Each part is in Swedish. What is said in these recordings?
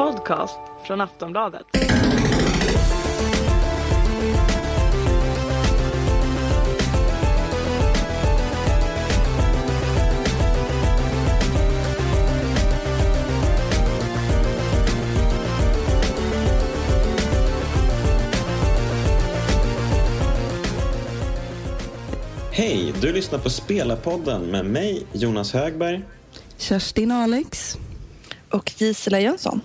podcast från Aftonbladet. Hej, du lyssnar på Spelarpodden med mig, Jonas Högberg. Kerstin Alex. Och Gisela Jönsson.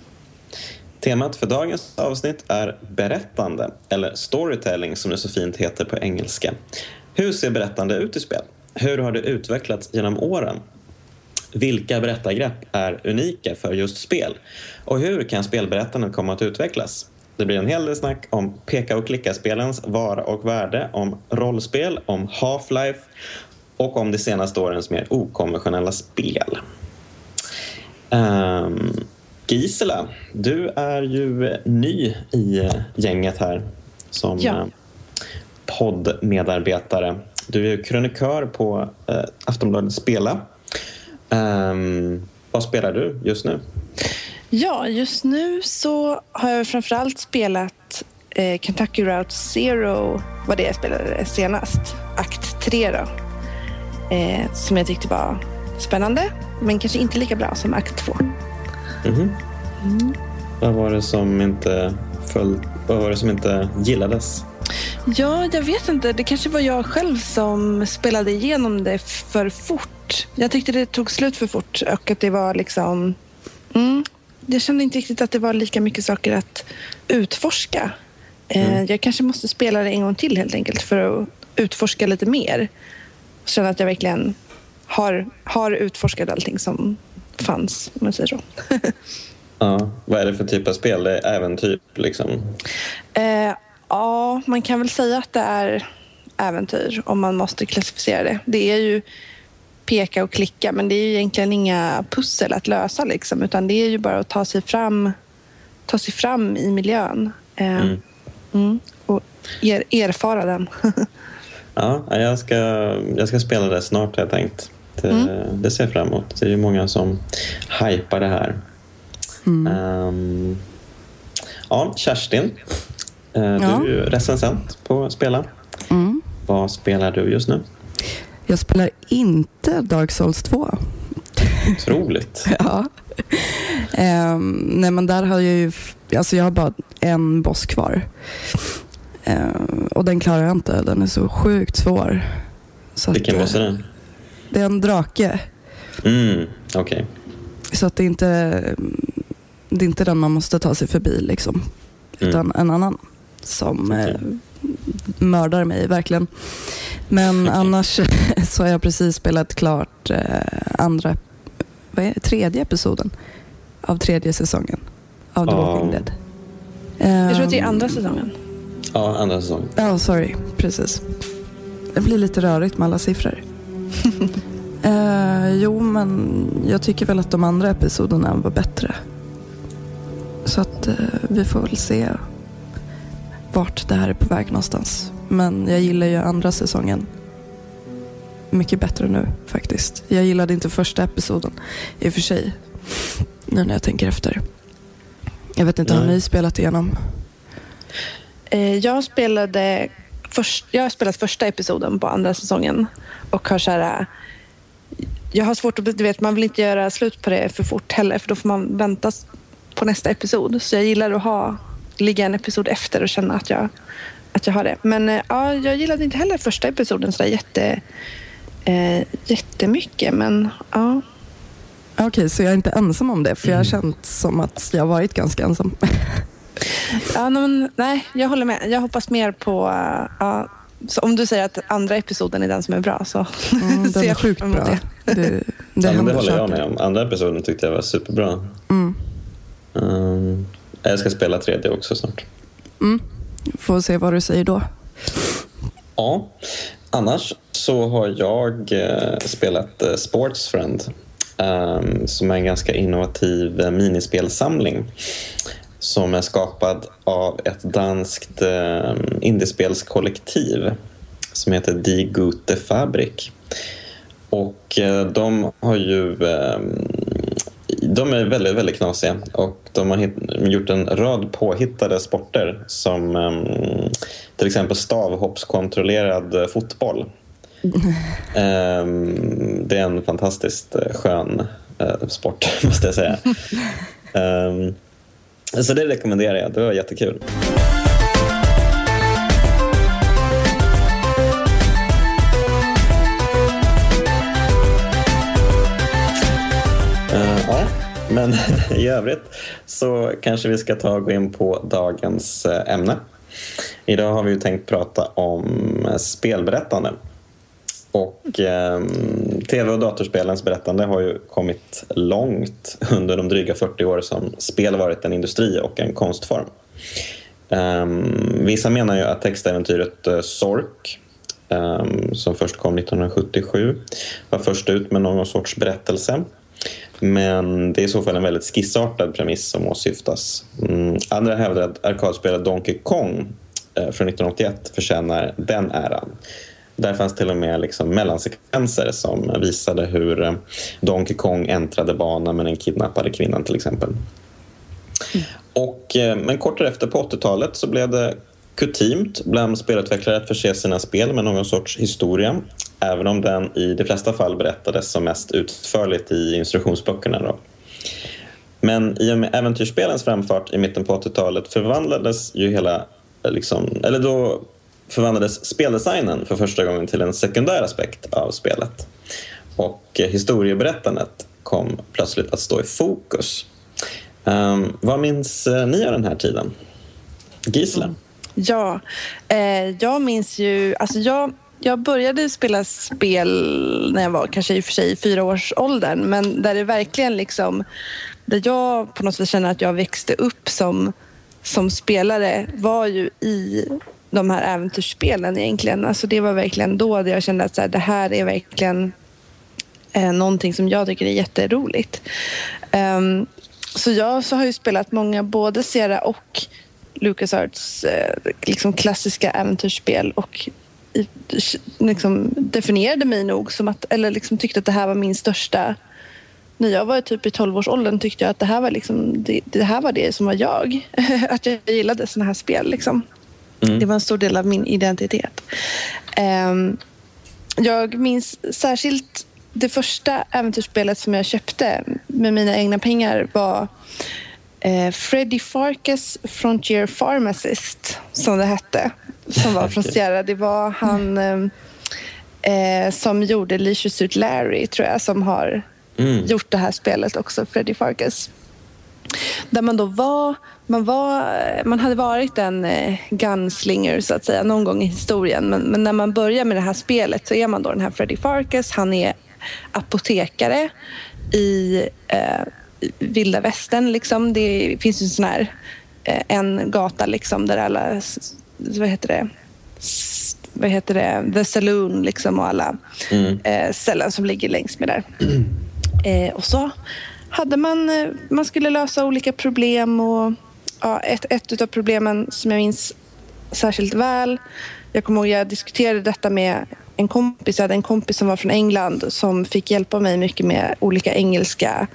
Temat för dagens avsnitt är berättande, eller storytelling som det så fint heter på engelska. Hur ser berättande ut i spel? Hur har det utvecklats genom åren? Vilka berättargrepp är unika för just spel? Och hur kan spelberättandet komma att utvecklas? Det blir en hel del snack om peka och klicka-spelens vara och värde, om rollspel, om Half-Life och om de senaste årens mer okonventionella spel. Um, Gisela, du är ju ny i gänget här som Ja. eh, poddmedarbetare. Du är krönikör på uh, Aftonbladet Spela. Um, vad spelar du just nu? Ja, just nu så har jag framförallt spelat eh, Kentucky Route Zero, var det jag spelade senast. Akt 3 då. Eh, som jag tyckte var spännande, men kanske inte lika bra som Akt 2. Mhm. Vad var det som inte föll, vad var det som inte gillades? Ja, jag vet inte. Det kanske var jag själv som spelade igenom det för fort. Jag tyckte det tog slut för fort och att det var liksom... Mm, jag kände inte riktigt att det var lika mycket saker att utforska. Eh, Jag kanske måste spela det en gång till helt enkelt för att utforska lite mer. Känna att jag verkligen har, har utforskat allting som fanns, om man säger så. Ja, vad är det för typ av spel? Det är äventyr liksom? Eh, ja, man kan väl säga att det är äventyr om man måste klassificera det. Det är ju peka och klicka, men det är ju egentligen inga pussel att lösa liksom, utan det är ju bara att ta sig fram, ta sig fram i miljön eh, Mm. mm, och er, erfara den. Ja, jag ska, jag ska spela det snart har jag tänkt. Det, det ser jag fram emot. Det är ju många som hypar det här. Ehm, ja, Kerstin. eh, Ja. Du är ju recensent på Spela. Mm. Vad spelar du just nu? Jag spelar inte Dark Souls 2. Otroligt. ja. Ehm, nej men där har jag ju, alltså jag har bara en boss kvar. Ehm, och den klarar jag inte, den är så sjukt svår. Så att, Vilken eh, boss är det? Det är en drake. Mm, Okej. Så att det är inte, det är inte den man måste ta sig förbi liksom. Utan en annan som eh, Okej. mördar mig verkligen. Men annars så har jag precis spelat klart eh, andra, vad är det, tredje episoden av tredje säsongen av The. Walking Dead. Jag tror att det är Ehm, andra säsongen. Ja, andra säsongen. Ja, sorry. Precis. Det blir lite rörigt med alla siffror. eh, jo, men jag tycker väl att de andra episoderna var bättre. Så att eh, vi får väl se vart det här är på väg någonstans. Men jag gillar ju andra säsongen mycket bättre nu faktiskt. Jag gillade inte första episoden i och för sig. Nu när jag tänker efter. Jag vet inte, har Nej. ni spelat igenom? Eh, jag spelade först, jag har spelat första episoden på andra säsongen och har så här, jag har svårt att, du vet, man vill inte göra slut på det för fort heller för då får man vänta på nästa episod. Så jag gillar att ha, ligga en episod efter och känna att jag, att jag har det. Men eh, ja, jag gillade inte heller första episoden så där jätte, eh, jättemycket. Men ja, Okej, så jag är inte ensam om det, för jag har känt som att jag har varit ganska ensam. Ja, men, nej, jag håller med. Jag hoppas mer på... eh, ja, så om du säger att andra episoden är den som är bra så Mm, ser jag sjukt fram emot bra. det. Det, det, Ja, men det håller jag med om. Andra episoden tyckte jag var superbra. Mm, Ehm, jag ska spela tredje också snart. mm. Får se vad du säger då. Ja, annars så har jag eh, spelat eh, Sportsfriend ehm, som är en ganska innovativ minispelsamling som är skapad av ett danskt eh, indiespelskollektiv som heter Die Gute Fabrik. Och eh, de har ju eh, de är väldigt, väldigt knasiga och de har gjort en rad påhittade sporter som um, till exempel stavhoppskontrollerad fotboll. um, det är en fantastiskt eh, skön uh, sport, måste jag säga. Um, så det rekommenderar jag, det var jättekul. Eh, men i övrigt så kanske vi ska ta och gå in på dagens eh, ämne. Idag har vi ju tänkt prata om eh, spelberättande. Och eh, tv och datorspelens berättande har ju kommit långt under de dryga 40 år som spel varit en industri och en konstform. Um, vissa menar ju att textäventyret eh, uh, Sork um, ehm, som först kom 1977 var först ut med någon sorts berättelse men det är i så fall en väldigt skissartad premiss som åsyftas. Mm. Andra hävdar att arkadspelet Donkey Kong eh, från 1981 förtjänar den äran. Där fanns till och med liksom mellansekvenser som visade hur eh, Donkey Kong äntrade banan med den kidnappade kvinnan till exempel. Mm. Och, eh, men kort därefter på 80-talet så blev det kutymt bland spelutvecklare att förse sina spel med någon sorts historia även om den i de flesta fall berättades som mest utförligt i instruktionsböckerna. Då. Men i och med äventyrsspelens framfart i mitten på 80-talet förvandlades ju hela, liksom, eller då förvandlades speldesignen för första gången till en sekundär aspekt av spelet. Och eh, historieberättandet kom plötsligt att stå i fokus. Um, vad minns eh, ni av den här tiden? Gisela? Mm. Ja, eh, jag minns ju... Alltså jag, jag började spela spel när jag var kanske i och för sig i fyra års åldern men där det verkligen liksom... Där jag på något sätt känner att jag växte upp som, som spelare var ju i de här äventyrsspelen egentligen. Alltså det var verkligen då jag kände att så här, det här är verkligen eh, någonting som jag tycker är jätteroligt. Um, så jag så har ju spelat många, både Sierra och LucasArts eh, liksom klassiska äventyrsspel och liksom definierade mig nog som att, eller liksom tyckte att det här var min största när jag var typ i 12-årsåldern tyckte jag att det här var, liksom, det, det, här var det som var jag. att jag gillade såna här spel. Liksom. Mm. Det var en stor del av min identitet. Um, jag minns särskilt det första äventyrsspelet som jag köpte med mina egna pengar var eh, Freddy Farkas Frontier Pharmacist, som det hette, som var från Sierra. Det var han eh, eh, som gjorde Leisure Suit Larry, tror jag, som har mm. gjort det här spelet också, Freddy Farkas. Där man då var man, var, man hade varit en eh, gunslinger så att säga någon gång i historien men, men, när man börjar med det här spelet så är man då den här Freddy Farkas. Han är apotekare i eh, vilda västern. Liksom. Det finns en sån här eh, en gata liksom, där alla, vad heter det, vad heter det, The Saloon liksom, och alla mm. eh, ställen som ligger längs med där. Mm. Eh, och så hade man, eh, man skulle lösa olika problem och ja, ett, ett av problemen som jag minns särskilt väl, jag kommer ihåg jag diskuterade detta med en kompis, jag hade en kompis som var från England som fick hjälpa mig mycket med olika engelska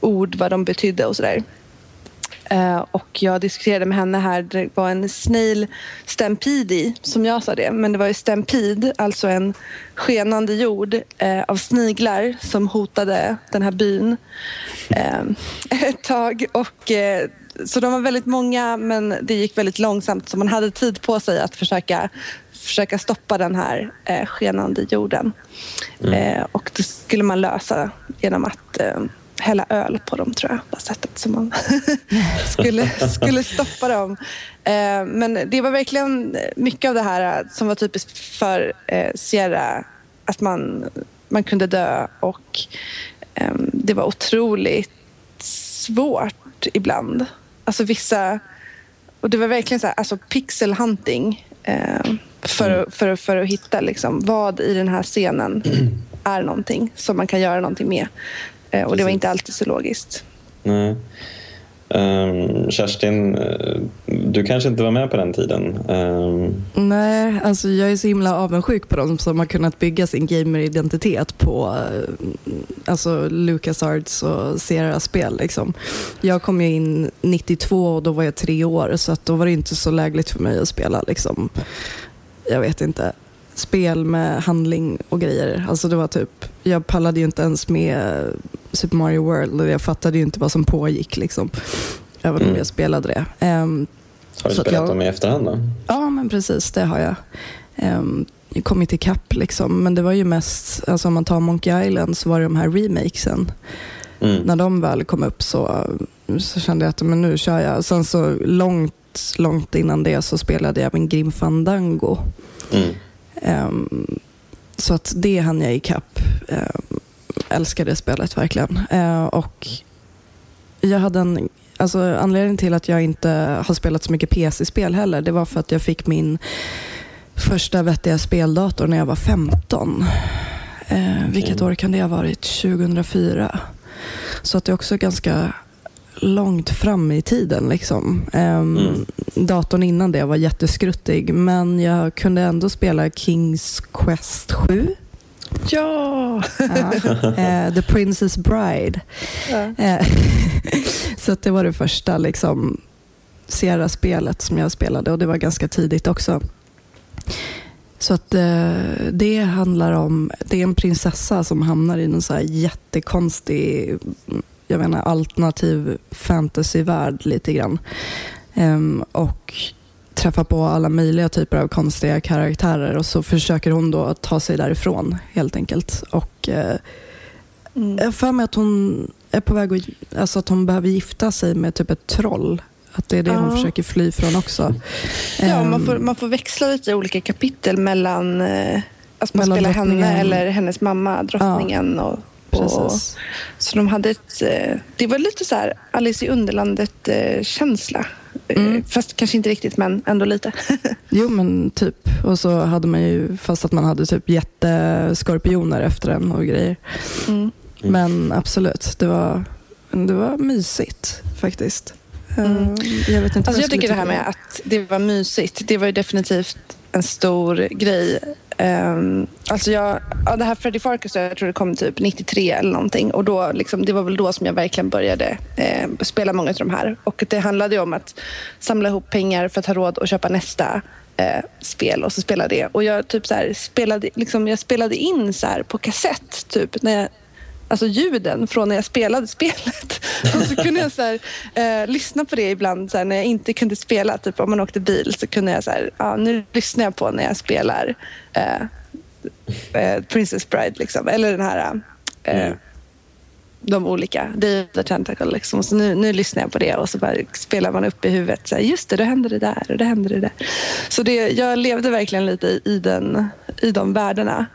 ord, vad de betydde och sådär. Uh, och jag diskuterade med henne här, det var en snail stampede som jag sa det, men det var ju stampede, alltså en skenande jord uh, av sniglar som hotade den här byn uh, ett tag. Och, så de var väldigt många, men det gick väldigt långsamt så man hade tid på sig att försöka, försöka stoppa den här skenande jorden. Mm. och det skulle man lösa genom att hälla öl på dem tror jag var sättet som man skulle, skulle stoppa dem. Eh, men det var verkligen mycket av det här som var typiskt för eh, Sierra. Att man, man kunde dö och eh, det var otroligt svårt ibland. Alltså vissa... Och det var verkligen så här, alltså pixel hunting för, mm. för, för att hitta liksom, vad i den här scenen är någonting som man kan göra någonting med. Eh, och det var inte alltid så logiskt. Nej. Um, Kerstin, eh, du kanske inte var med på den tiden? Um... Nej, alltså jag är så himla avundsjuk på dem som har kunnat bygga sin gameridentitet på eh, alltså LucasArts och Sierra-spel. Liksom. Jag kom ju in 92 och då var jag tre år så att då var det inte så lägligt för mig att spela. Liksom. Jag vet inte spel med handling och grejer. Alltså det var typ, jag pallade ju inte ens med Super Mario World och jag fattade ju inte vad som pågick. Liksom. Även om mm. jag spelade det. Um, har du spelat jag, dem i efterhand då? Ja, men precis. Det har jag. Um, kommit ikapp liksom. Men det var ju mest, alltså om man tar Monkey Island så var det de här remakesen. Mm. När de väl kom upp så, så kände jag att men nu kör jag. Sen så långt, långt innan det så spelade jag även Grim Fandango. Mm. Um, så att det hann jag ikapp. Um, älskade spelet verkligen. Uh, och jag hade en, alltså, anledningen till att jag inte har spelat så mycket PC-spel heller, det var för att jag fick min första vettiga speldator när jag var 15. Uh, vilket år kan det ha varit? 2004. Så att det är också ganska långt fram i tiden. Liksom. Um, mm. Datorn innan det var jätteskruttig, men jag kunde ändå spela Kings Quest 7. Ja! uh, The Princess Bride. Ja. Uh, så det var det första liksom, Sierra-spelet som jag spelade och det var ganska tidigt också. Så att uh, det handlar om, det är en prinsessa som hamnar i en så här jättekonstig jag menar, alternativ fantasyvärld lite grann. Um, och träffar på alla möjliga typer av konstiga karaktärer och så försöker hon då ta sig därifrån helt enkelt. Och uh, mm. Jag för mig att hon är på väg att, alltså att hon behöver gifta sig med typ ett troll. Att det är det ja. hon försöker fly från också. Ja, um, man, får, man får växla lite olika kapitel mellan uh, att man spelar henne eller hennes mamma, drottningen. Ja. Och Precis. så de hade ett, eh, det var lite så här Alice i Underlandet-känsla. Eh, mm. Fast kanske inte riktigt, men ändå lite. jo, men typ. Och så hade man ju, fast att man hade typ jätteskorpioner efter den och grejer. Mm. Men absolut, det var, det var mysigt faktiskt. Mm. Eh, jag, vet inte alltså jag tycker det här med att det var mysigt, det var ju definitivt en stor grej Um, alltså jag, ja, det här Freddie Farkas, jag tror det kom typ 93 eller någonting. Och då, liksom, det var väl då som jag verkligen började eh, spela många av de här. Och det handlade om att samla ihop pengar för att ha råd att köpa nästa eh, spel och så spela det. Och jag, typ så här, spelade, liksom, jag spelade in så på kassett typ, när jag alltså ljuden från när jag spelade spelet. Och så kunde jag så här, eh, lyssna på det ibland så här, när jag inte kunde spela. Typ om man åkte bil så kunde jag så här, ja, nu lyssnar jag på när jag spelar eh, eh, Princess Bride. Liksom. Eller den här eh, mm. de olika, Day the Tentacle. Liksom. Så nu, nu lyssnar jag på det och så bara spelar man upp i huvudet. Så här, Just det, då hände det där och det hände det där. Så det, jag levde verkligen lite i, i, den, i de världarna.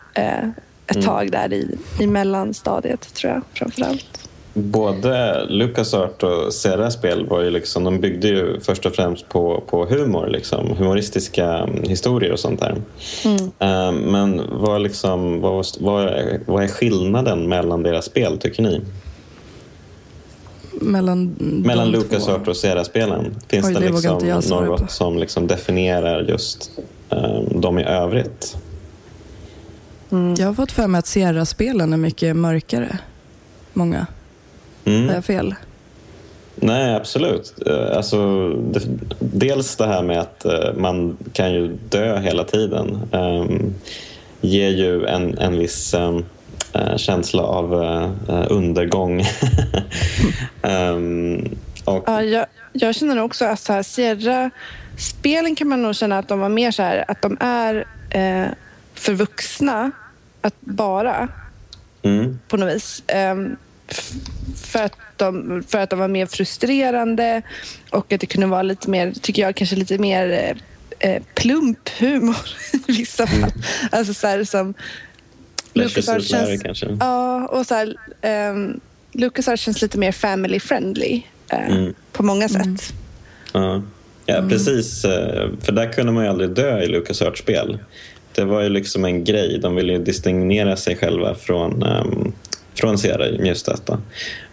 Eh, ett mm. tag där i, i mellanstadiet tror jag framförallt. Både LucasArt och Serra spel var ju liksom, de byggde ju först och främst på, på humor, liksom, humoristiska mm, historier och sånt där. Mm. Uh, men vad, liksom, vad, vad, är, vad är skillnaden mellan deras spel tycker ni? Mellan, mellan LucasArt och Serra-spelen? Finns Oj, det, det liksom något som liksom definierar just um, dem i övrigt? Mm. Jag har fått för mig att Sierra-spelen är mycket mörkare. Många. Mm. Har jag fel? Nej, absolut. Eh, alltså, det, dels det här med att uh, man kan ju dö hela tiden um, ger ju en, en viss um, känsla av uh, undergång. um, och... ja, jag, jag känner också att så här, Sierra-spelen kan man nog känna att de var mer så här, att de är för vuxna att vara mm. på något vis. Um, för, att de, för att de var mer frustrerande och att det kunde vara lite mer, tycker jag, kanske lite mer eh, plump humor i vissa fall. Mm. Alltså så här, som Lucas känns, kanske? Ja, och så här, um, Lucas känns lite mer family friendly uh, mm. på många sätt. Mm. Ja. Ja, mm. precis. Eh, för där kunde man ju aldrig dö i LucasArts-spel. Det var ju liksom en grej. De ville ju distingera sig själva från, um, från Sierra Mjustöta.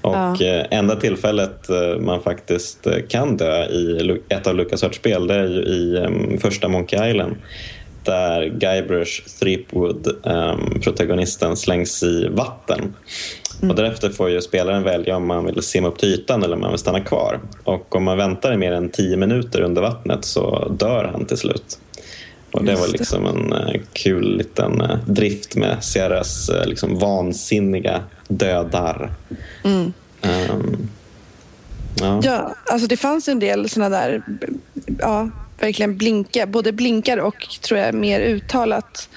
Och Ja. eh, enda tillfället eh, man faktiskt eh, kan dö i ett av LucasArts spel det är ju i em, första Monkey Island där Guybrush Threepwood, em, protagonisten, slängs i vatten. Och därefter får ju spelaren välja om man vill simma upp till ytan eller om man vill stanna kvar. Och om man väntar i mer än tio minuter under vattnet så dör han till slut. Och det Just var det. liksom en eh, kul liten eh, drift med Sierras eh, liksom vansinniga dödar. Ehm, ja. Ja, alltså det fanns en del såna där, ja, verkligen blinka, både blinkar och tror jag mer uttalat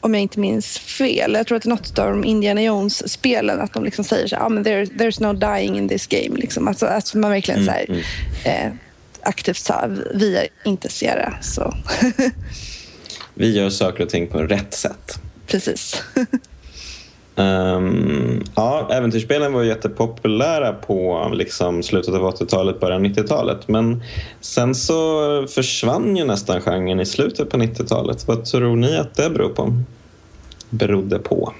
om jag inte minns fel. Jag tror att det något av de Indiana Jones-spelen att de liksom säger så här, ah, men there, there's no dying in this game. Liksom. Alltså, att man verkligen så här, eh, aktivt sa, vi är inte Sierra. Så Vi gör saker och ting på rätt sätt. precis. Ehm, ja, äventyrsspelen var jättepopulära på liksom, slutet av 80-talet, början av 90-talet. Men sen så försvann ju nästan genren i slutet på 90-talet. Vad tror ni att det beror på? Berodde på?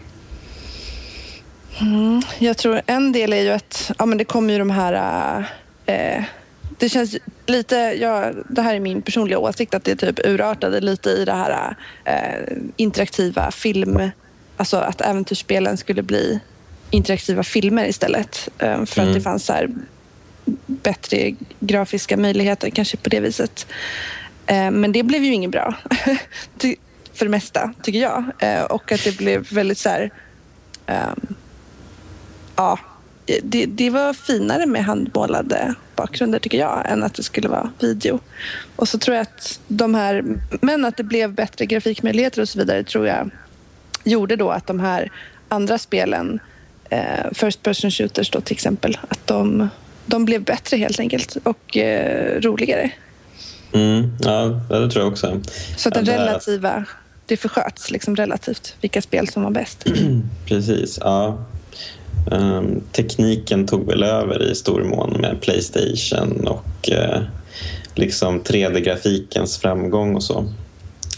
Jag tror en del är ju att ja, men det kommer ju de här... Eh, det känns lite, ja, det här är min personliga åsikt, att det typ urartade lite i det här eh, interaktiva film... Alltså att äventyrsspelen skulle bli interaktiva filmer istället. Eh, för att Mm. det fanns så här bättre grafiska möjligheter kanske på det viset. Eh, men det blev ju inget bra. För det mesta, tycker jag. Eh, och att det blev väldigt så här... ehm, ja, det, det var finare med handmålade bakgrunder tycker jag än att det skulle vara video. Och så tror jag att de här, men att det blev bättre grafikmöjligheter och så vidare tror jag gjorde då att de här andra spelen, eh, First person shooters då till exempel, att de, de blev bättre helt enkelt och eh, roligare. Mm, ja, det tror jag också. Så att den Ja, det relativa, det försköts liksom relativt vilka spel som var bäst. Precis, ja. Ehm, tekniken tog väl över i stor mån med Playstation och eh, liksom 3D-grafikens framgång och så.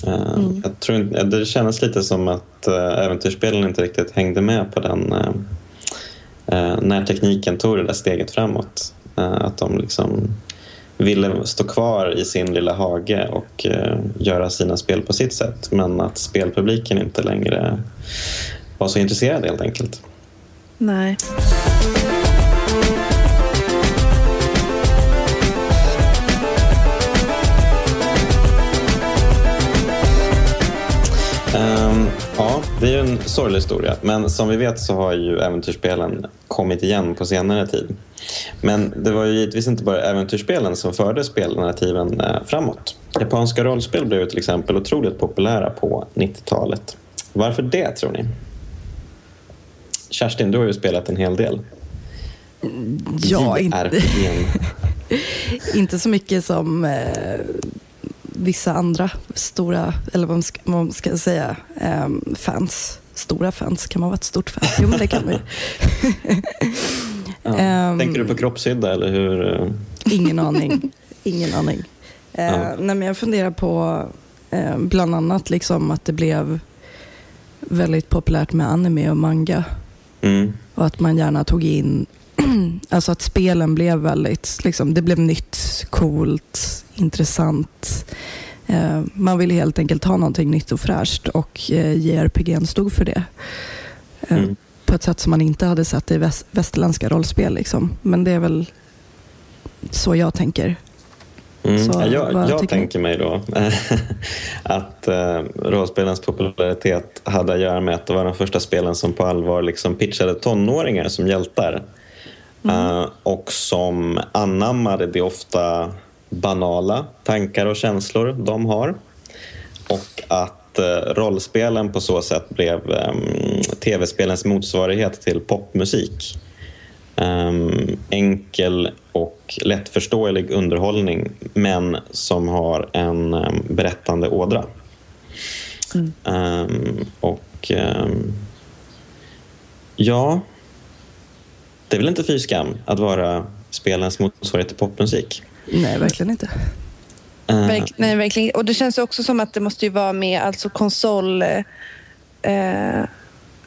Ehm, jag tror inte, det kändes lite som att uh, äventyrsspelen inte riktigt hängde med på den eh, när tekniken tog det där steget framåt. Att de liksom ville stå kvar i sin lilla hage och göra sina spel på sitt sätt men att spelpubliken inte längre var så intresserad helt enkelt. Nej. Um, ja, det är ju en sorglig historia. Men som vi vet så har ju äventyrsspelen kommit igen på senare tid. Men det var ju givetvis inte bara äventyrsspelen som förde spelnarrativen eh, framåt. Japanska rollspel blev ju till exempel otroligt populära på 90-talet. Varför det tror ni? Kerstin, du har ju spelat en hel del. Ja, inte, inte så mycket som eh, vissa andra stora, eller vad man ska, vad man ska säga, eh, fans. Stora fans, kan man vara ett stort fan? Jo, men det kan man ju. Ja. Ehm, Tänker du på kroppshydda eller hur? eh? Ingen aning. Ingen aning. Eh, Ja. nej, men jag funderar på eh, bland annat liksom att det blev väldigt populärt med anime och manga. Mm. Och att man gärna tog in, alltså att spelen blev väldigt, liksom, det blev nytt, coolt, intressant. Eh, man ville helt enkelt ha någonting nytt och fräscht och eh, JRPG stod för det. Eh, Mm. På ett sätt som man inte hade sett i väst, västerländska rollspel. Liksom. Men det är väl så jag tänker. Mm. Så, Ja, jag jag tänker mig då att eh, rollspelens popularitet hade att göra med att det var de första spelen som på allvar liksom pitchade tonåringar som hjältar. Eh, och som anammade det ofta banala tankar och känslor de har. Och att eh, rollspelen på så sätt blev eh, tv-spelens motsvarighet till popmusik. Ehm, enkel och lättförståelig underhållning men som har en um, berättande ådra. Ehm, och ehm, ja, det är väl inte fy skam att vara spelens motsvarighet till popmusik. Nej, verkligen inte. Ehm, Verk, nej, verkligen. Och det känns också som att det måste ju vara med alltså konsol... Eh,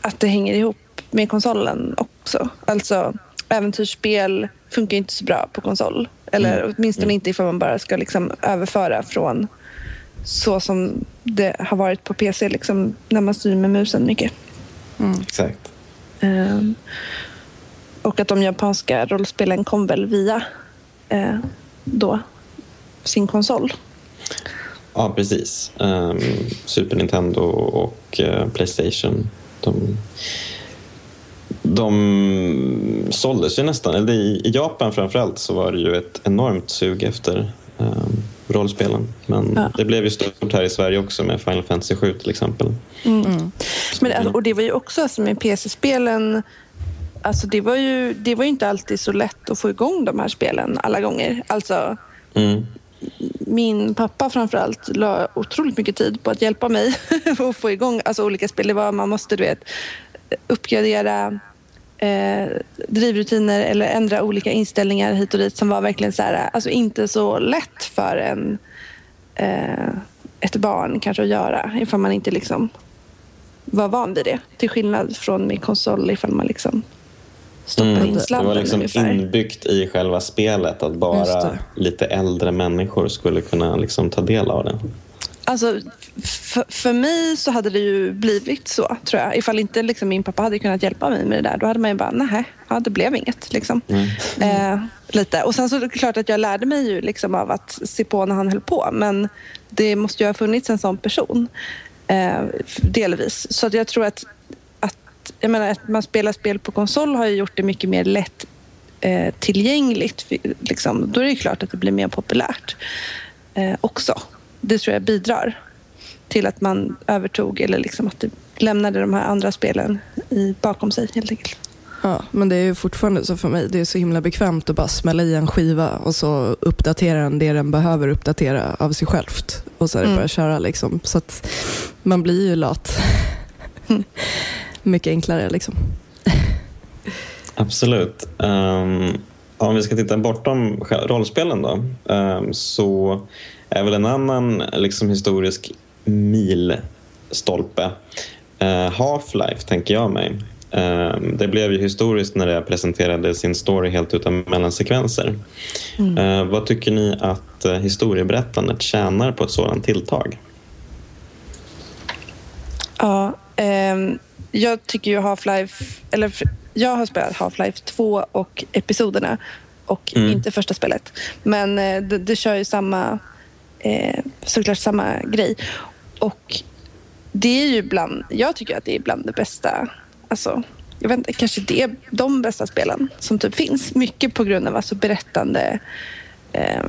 att det hänger ihop med konsolen också. Alltså, äventyrsspel funkar inte så bra på konsol. Eller Mm. åtminstone Mm. inte ifall man bara ska liksom överföra från så som det har varit på PC, liksom, när man styr med musen mycket. Exakt. Ehm, och att de japanska rollspelen kom väl via eh, då sin konsol. Ja, precis. Ehm, Super Nintendo och eh, Playstation. De, de såldes ju nästan. Eller i, I Japan framförallt så var det ju ett enormt sug efter ehm, rollspelen. Men Ja. det blev ju stort här i Sverige också med Final Fantasy 7 till exempel. Men, det- och det var ju också alltså, med PC-spelen Alltså det var, ju, det var ju inte alltid så lätt att få igång de här spelen alla gånger. Alltså, Mm. min pappa framförallt la otroligt mycket tid på att hjälpa mig att få igång alltså, olika spel. Det var, man måste du vet, uppgradera eh, drivrutiner eller ändra olika inställningar hit och dit som var verkligen så här, alltså inte så lätt för en, eh, ett barn kanske att göra ifall man inte liksom var van vid det. Till skillnad från med konsol ifall man liksom stoppar Mm. in Det slanten var liksom ungefär. inbyggt i själva spelet att bara det. lite äldre människor skulle kunna liksom ta del av det. Alltså, för mig så hade det ju blivit så, tror jag. Ifall inte liksom, min pappa hade kunnat hjälpa mig med det där, då hade man ju bara, nej, ja, det blev inget. Liksom. Eh, lite. Och sen så är det klart att jag lärde mig ju liksom av att se på när han höll på, men det måste ju ha funnits en sån person, eh, delvis. Så att jag tror att, att, jag menar, att man spelar spel på konsol har ju gjort det mycket mer lätt eh, tillgängligt. Liksom. Då är det ju klart att det blir mer populärt eh, också. Det tror jag bidrar till att man övertog eller liksom att det lämnade de här andra spelen i, bakom sig helt enkelt. Ja, men det är ju fortfarande så för mig. Det är så himla bekvämt att bara smälla i en skiva och så uppdaterar den det den behöver uppdatera av sig självt. Och så är det Mm. bara att köra liksom. Så att man blir ju lat. Mm. Mycket enklare liksom. Absolut. Um, om vi ska titta bortom rollspelen då, ehm, så är väl en annan liksom, historisk milstolpe eh, Half-Life, tänker jag mig. Ehm, det blev ju historiskt när det presenterade sin story helt utan mellansekvenser. Eh, vad tycker ni att historieberättandet tjänar på ett sådant tilltag? Ja, ehm, jag tycker ju Half-Life, eller jag har spelat Half-Life 2 och episoderna och Mm. inte första spelet. Men det, det kör ju samma, eh, såklart samma grej. Och det är ju bland, jag tycker att det är bland det bästa, alltså jag vet inte, kanske det är de bästa spelen som typ finns. Mycket på grund av alltså berättande eh,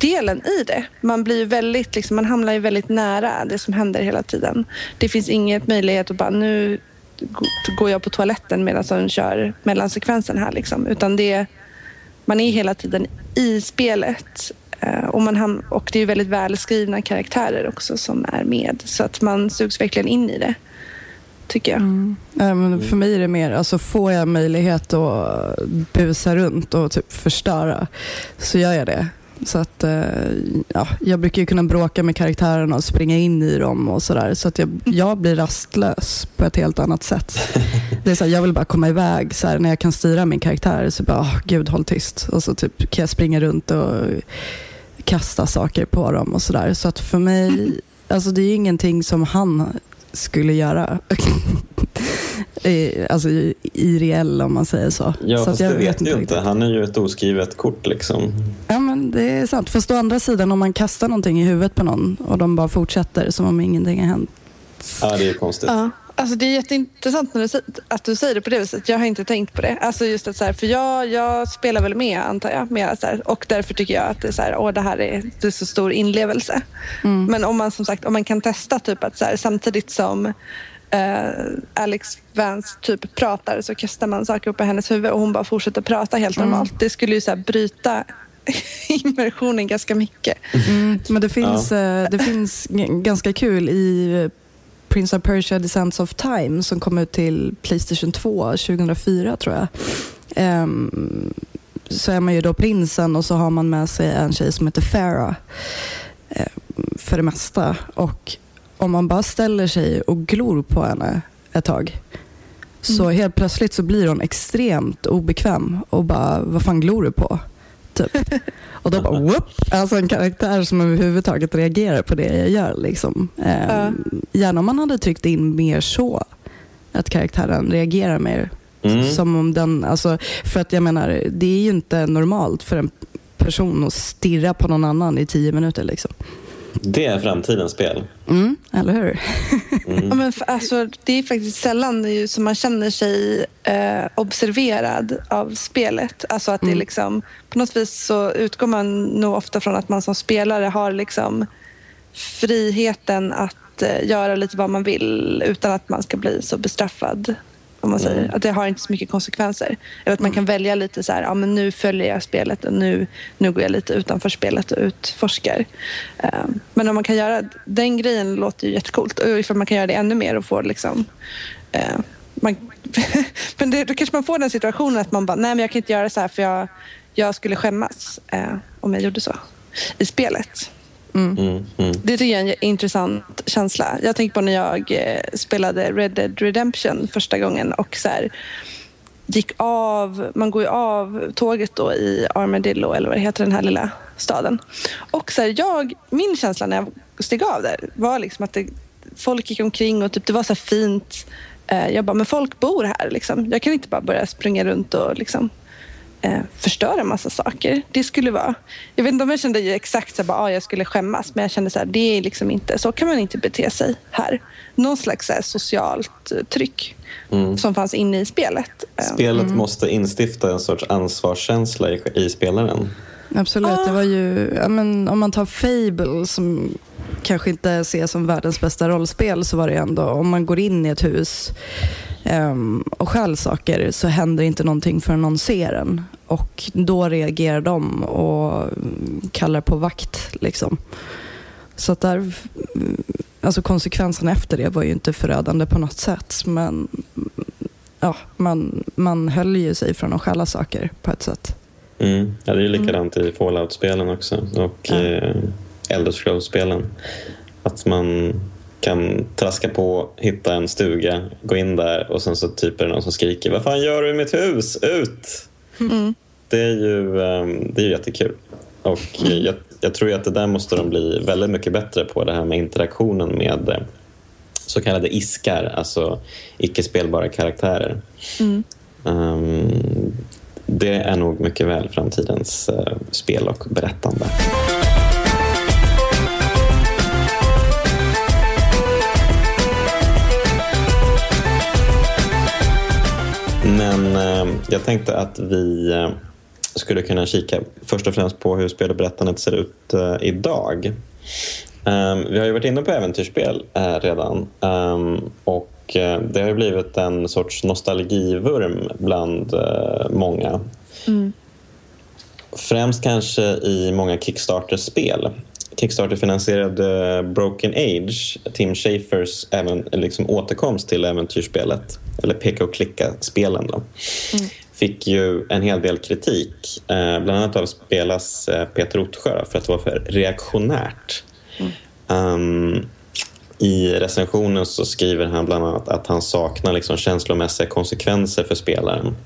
delen i det. Man blir ju väldigt, liksom, man hamnar ju väldigt nära det som händer hela tiden. Det finns inget möjlighet att bara nu går jag på toaletten medan de kör mellansekvensen här liksom. Utan det, man är hela tiden i spelet. Eh, och, man ham- och det är ju väldigt välskrivna karaktärer också som är med. Så att man sugs verkligen in i det. Tycker jag. Mm. Mm. för mig är det mer, alltså får jag möjlighet att busa runt och typ förstöra så gör jag det. Så att, eh, ja, jag brukar ju kunna bråka med karaktärerna och springa in i dem och sådär. Så att jag, jag blir rastlös på ett helt annat sätt. Det är så här, jag vill bara komma iväg. Så här, när jag kan styra min karaktär så bara, oh, gud håll tyst. Och så typ, kan jag springa runt och kasta saker på dem och sådär. Så att för mig, alltså det är ju ingenting som han skulle göra. Alltså i, i reell om man säger så. Ja, så fast att jag det vet ju inte. Han är ju ett oskrivet kort liksom. Ja men det är sant. Fast å andra sidan om man kastar någonting i huvudet på någon och de bara fortsätter som om ingenting har hänt. Ja, det är ju konstigt. Ja, alltså det är jätteintressant när du, säger- att du säger det på det viset. Jag har inte tänkt på det. Alltså just att så här, för jag, jag spelar väl med antar jag. Med så här, och därför tycker jag att det är, så här, åh, det här är, det är så stor inlevelse. Men om man som sagt om man kan testa typ att så här, samtidigt som eh, Alex Vance typ pratar så kastar man saker upp i hennes huvud och hon bara fortsätter prata helt normalt. Det skulle ju så här, bryta immersionen ganska mycket. Mm, men det finns, eh, det finns ganska kul i Prince of Persia The Sands of Time som kom ut till Playstation 2 2004 tror jag. Ehm, så är man ju då prinsen och så har man med sig en tjej som heter Farah eh, för det mesta. Och om man bara ställer sig och glor på henne ett tag Så helt plötsligt så blir hon extremt obekväm och bara, vad fan glor du på? Typ. Och då bara, whoop! Alltså en karaktär som överhuvudtaget reagerar på det jag gör. Liksom. Eh, Gärna om man hade tryckt in mer så. Att karaktären reagerar mer. Mm. Som om den, alltså, för att jag menar, det är ju inte normalt för en person att stirra på någon annan i tio minuter. Liksom. Det är framtidens spel. Mm, eller hur? Ja, men, för- alltså, det är faktiskt sällan ju som man känner sig eh, observerad av spelet. Alltså att det är liksom, på något vis så utgår man nog ofta från att man som spelare har liksom friheten att eh, göra lite vad man vill utan att man ska bli så bestraffad. Om man säger. Att det har inte så mycket konsekvenser. Eller att man kan välja lite så här, ja men nu följer jag spelet och nu, nu går jag lite utanför spelet och utforskar. Eh, men om man kan göra den grejen låter ju jättecoolt. Och ifall man kan göra det ännu mer och få liksom eh, man, men det, då kanske man får den situationen att man bara, nej men jag kan inte göra så här för jag, jag skulle skämmas eh, om jag gjorde så i spelet. Mm, mm. Det tycker jag är en intressant känsla. Jag tänker på när jag eh, spelade Red Dead Redemption första gången och så här, gick av, man går ju av tåget då i Armadillo eller vad det heter, den här lilla staden. Och så här, jag, min känsla när jag steg av där var liksom att det, folk gick omkring och typ, det var så här fint. Eh, jag bara, men folk bor här liksom. Jag kan inte bara börja springa runt och liksom eh, förstöra en massa saker. Det skulle vara... Jag vet inte om jag kände ju exakt bara, ah, jag skulle skämmas, men jag kände så här, det är liksom inte, så kan man inte bete sig här. Någon slags så här, socialt eh, tryck som fanns inne i spelet. Eh, Spelet måste instifta en sorts ansvarskänsla i, i spelaren. Absolut. Det var ju, ja, men, om man tar Fable som kanske inte ses som världens bästa rollspel så var det ändå, om man går in i ett hus ehm, och stjäl saker så händer inte någonting förrän någon ser en. Och då reagerar de och mm, kallar på vakt. Liksom. Så att där, mm, alltså konsekvenserna efter det var ju inte förödande på något sätt. Men mm, ja, man, man höll ju sig från att stjäla saker på ett sätt. Mm. Ja, det är ju likadant i Fallout-spelen också och Ja. eh, Elder Scrolls-spelen. Att man kan traska på, hitta en stuga, gå in där och sen så typ är det någon som skriker Vad fan gör du i mitt hus? Ut! Det är ju ehm, det är ju jättekul. Och jag, jag tror att det där måste de bli väldigt mycket bättre på, det här med interaktionen med eh, så kallade iskar, alltså icke-spelbara karaktärer. Ehm, det är nog mycket väl framtidens eh, spel och berättande. Jag tänkte att vi eh, skulle kunna kika först och främst på hur spel och berättandet ser ut eh, idag. Ehm, vi har ju varit inne på äventyrsspel eh, redan Ehm, och det har ju blivit en sorts nostalgivurm bland många. Främst kanske i många Kickstarter-spel. Kickstarter-finansierade Broken Age, Tim Schafers även, liksom återkomst till äventyrsspelet, eller peka och klicka-spelen, då, fick ju en hel del kritik. Eh, bland annat av spelas eh, Peter Ottsjö för att det var för reaktionärt. Um, I recensionen så skriver han bland annat att han saknar liksom känslomässiga konsekvenser för spelaren.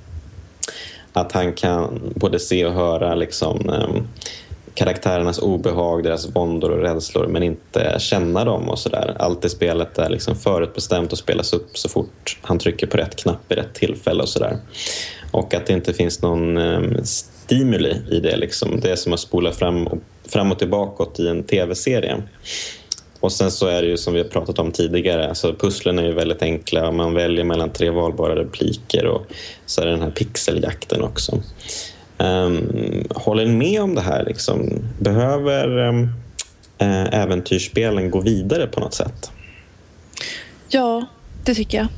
Att han kan både se och höra liksom, um, karaktärernas obehag, deras våndor och rädslor men inte känna dem och sådär. Allt i spelet är liksom förutbestämt och spelas upp så fort han trycker på rätt knapp i rätt tillfälle och sådär. Och att det inte finns någon ehm, stimuli i det. Liksom. Det är som att spola fram och, fram och tillbaka i en tv-serie. Och sen så är det ju som vi har pratat om tidigare, alltså pusslen är ju väldigt enkla. Man väljer mellan tre valbara repliker och så är det den här pixeljakten också. Um, håller ni med om det här? Liksom? Behöver um, äventyrsspelen gå vidare på något sätt? Ja, det tycker jag.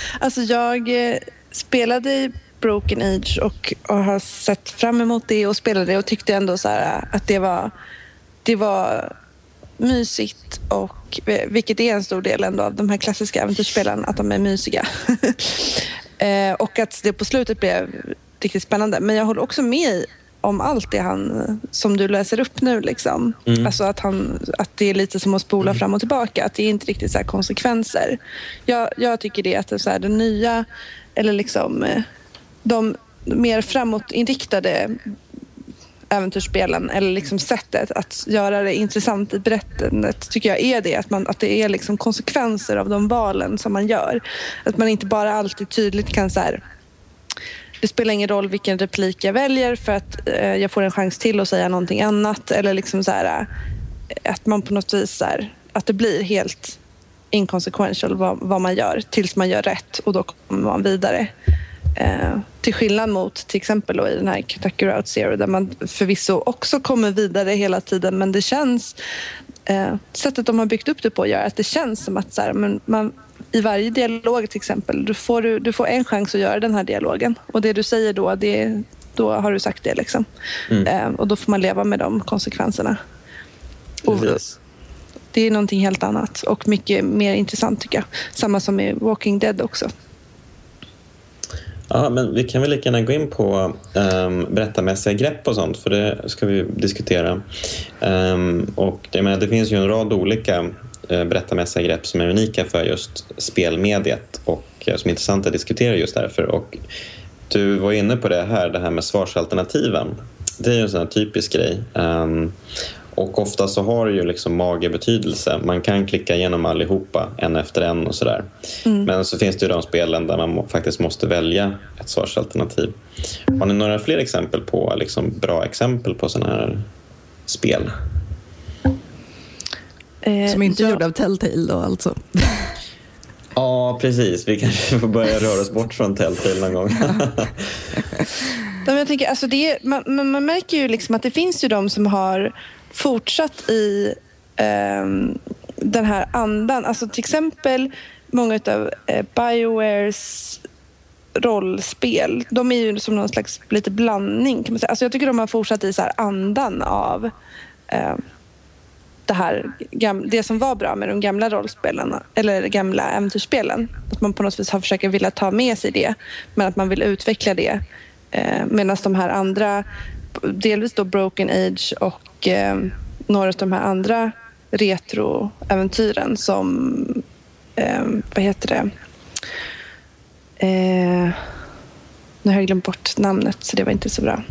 alltså jag eh, spelade i Broken Age och, och har sett fram emot det och spelade det och tyckte ändå så här eh, att det var, det var mysigt och vilket är en stor del ändå av de här klassiska äventyrsspelen, att de är mysiga. eh, och att det på slutet blev riktigt spännande. Men jag håller också med om allt det han, som du läser upp nu. Liksom. Mm. Alltså att, han, att det är lite som att spola fram och tillbaka. Att det är inte riktigt så konsekvenser. Jag, jag tycker det att det, så här, det nya, eller liksom eh, de mer framåtinriktade äventyrsspelen eller liksom sättet att göra det intressant i berättandet tycker jag är det. Att, man, att det är liksom konsekvenser av de valen som man gör. Att man inte bara alltid tydligt kan så här, det spelar ingen roll vilken replik jag väljer för att eh, jag får en chans till att säga någonting annat. Eller liksom så här, eh, att man på något vis så här, att det blir helt inconsequential vad, vad man gör tills man gör rätt och då kommer man vidare. Eh, till skillnad mot till exempel då i den här Kentucky Route Zero där man förvisso också kommer vidare hela tiden men det känns eh, sättet de har byggt upp det på gör att det känns som att så här, men man, i varje dialog till exempel du får, du, du får en chans att göra den här dialogen och det du säger då det, då har du sagt det liksom. Mm. Eh, och då får man leva med de konsekvenserna. Och, det är någonting helt annat och mycket mer intressant tycker jag. Samma som i Walking Dead också. Ja, men vi kan väl lika gärna gå in på um, berättarmässiga grepp och sånt för det ska vi diskutera. Um, och jag menar, det finns ju en rad olika berättarmässiga grepp som är unika för just spelmediet och uh, som är intressanta att diskutera just därför. Och du var inne på det här, det här med svarsalternativen. Det är ju en sån här typisk grej. Um, och ofta så har det ju liksom mage betydelse. Man kan klicka igenom allihopa en efter en och sådär. Mm. Men så finns det ju de spelen där man faktiskt måste välja ett svarsalternativ. Har ni några fler exempel på liksom, bra exempel på sådana här spel? Eh, Som inte är ja. gjorda av Telltale då alltså. Ja, precis. Vi kanske får börja röra oss bort från Telltale någon gång. Nej, men jag tänker, alltså det, är- man, man, märker ju liksom att det finns ju de som har fortsatt i ehm, den här andan. Alltså till exempel många av eh, Biowares rollspel. De är ju som någon slags lite blandning kan man säga. Alltså jag tycker de har fortsatt i så här andan av eh, det här det som var bra med de gamla rollspelen eller gamla äventyrsspelen. Att man på något vis har försökt vilja ta med sig det men att man vill utveckla det. Eh, Medan de här andra, delvis då Broken Age och eh, några av de här andra retroäventyren som, eh, vad heter det? Eh, nu har jag glömt bort namnet så det var inte så bra.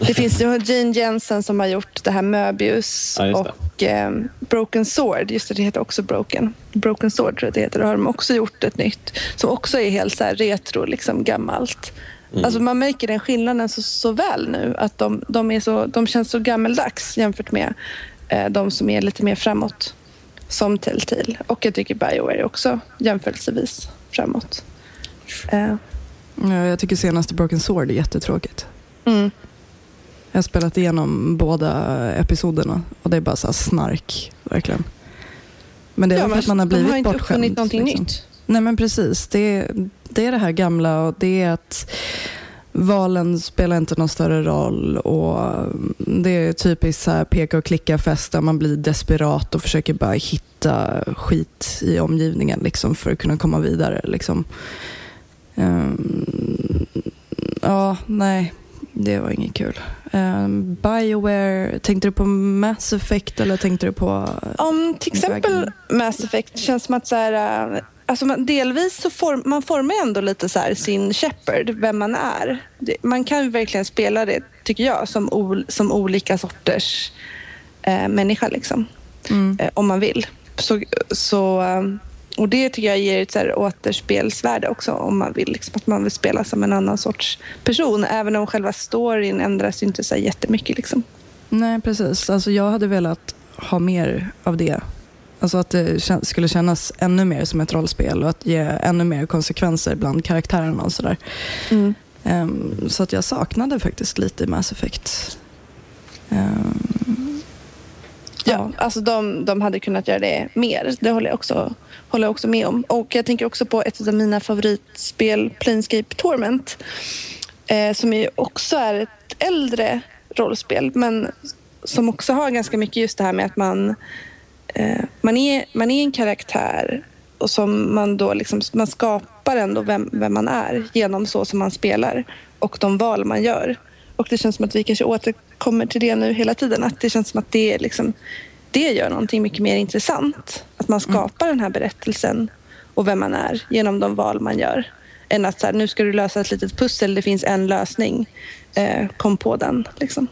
Det finns ju Jane Jensen som har gjort det här Möbius Ja, och eh, Broken Sword. Just det, det heter också Broken. Broken Sword tror jag det heter. Då har de också gjort ett nytt som också är helt så retro, liksom gammalt. Mm. Alltså man märker den skillnaden så, så väl nu. Att de, de, är så, de känns så gammeldags jämfört med eh, de som är lite mer framåt. Som Telltale. Och jag tycker Bioware också jämförelsevis framåt. Eh, jag tycker senaste Broken Sword är jättetråkigt. mm. Jag har spelat igenom båda episoderna och det är bara så snark, verkligen. Men det är Ja, för att man har de blivit har inte bortskämd. uppfunnit någonting liksom. nytt. Nej men precis, det är, det är det här gamla och det är att valen spelar inte någon större roll och det är typiskt så här peka och klicka fest där man blir desperat och försöker bara hitta skit i omgivningen liksom för att kunna komma vidare. Liksom. Ehm, ja, nej, det var inget kul. Um, Bioware, tänkte du på Mass Effect eller tänkte du på... Om till exempel Dragon. Mass Effect känns som att så här, äh, alltså man, delvis så form, man formar ändå lite så här sin Shepard, vem man är. Det, man kan ju verkligen spela det, tycker jag, som, ol, som olika sorters eh, människa liksom. Mm. eh, om man vill. Så, så, eh, och det tycker jag ger ett så här återspelsvärde också om man vill. Liksom, att man vill spela som en annan sorts person. Även om själva storyn ändras ju inte så jättemycket. Liksom. Nej, precis. Alltså, jag hade velat ha mer av det. Alltså att det skulle kännas ännu mer som ett rollspel och att ge ännu mer konsekvenser bland karaktärerna och sådär. Ehm, så att jag saknade faktiskt lite Mass Effect. Ehm, Ja, alltså de, de hade kunnat göra det mer. Det håller jag, också, håller jag också med om. Och jag tänker också på ett av mina favoritspel, Planescape Torment. Eh, som ju också är ett äldre rollspel men som också har ganska mycket just det här med att man, eh, man, är, man är en karaktär och som man då liksom, man skapar ändå vem, vem man är genom så som man spelar och de val man gör. Och det känns som att vi kanske återkommer till det nu hela tiden. Att det känns som att det, liksom, det gör någonting mycket mer intressant. Att man skapar den här berättelsen och vem man är genom de val man gör. Än att så här, nu ska du lösa ett litet pussel, det finns en lösning. Eh, kom på den. Liksom.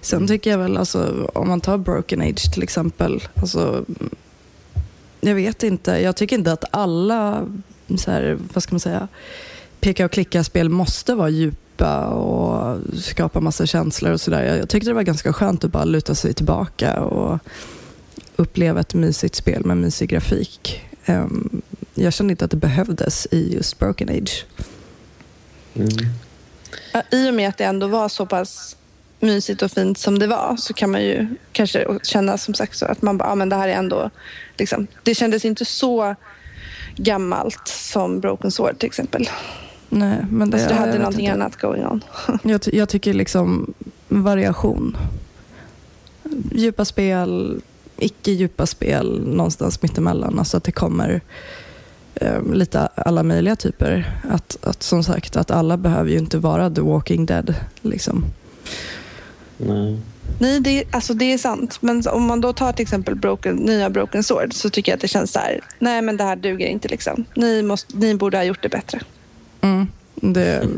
Sen tycker jag väl, alltså, om man tar Broken Age till exempel. Alltså, jag vet inte, jag tycker inte att alla så här, vad ska man säga, peka och klicka-spel måste vara djupa och skapa massa känslor och sådär. Jag, jag tyckte det var ganska skönt att bara luta sig tillbaka och uppleva ett mysigt spel med mysig grafik. Um, jag kände inte att det behövdes i just Broken Age. Mm. Ja, I och med att det ändå var så pass mysigt och fint som det var så kan man ju kanske känna som sagt så att man bara, ja, men det här är ändå liksom, det kändes inte så gammalt som Broken Sword till exempel. Nej, men det, alltså, det hade någonting inte. annat going on. jag, jag tycker liksom variation. Djupa spel, icke djupa spel någonstans mittemellan. Alltså att det kommer um, lite alla möjliga typer. Att, att som sagt, att alla behöver ju inte vara The Walking Dead. Liksom. Nej. Nej, det, alltså det är sant. Men om man då tar till exempel broken, nya Broken Sword så tycker jag att det känns så här, nej men det här duger inte liksom. Ni, måste, ni borde ha gjort det bättre. Mm, det,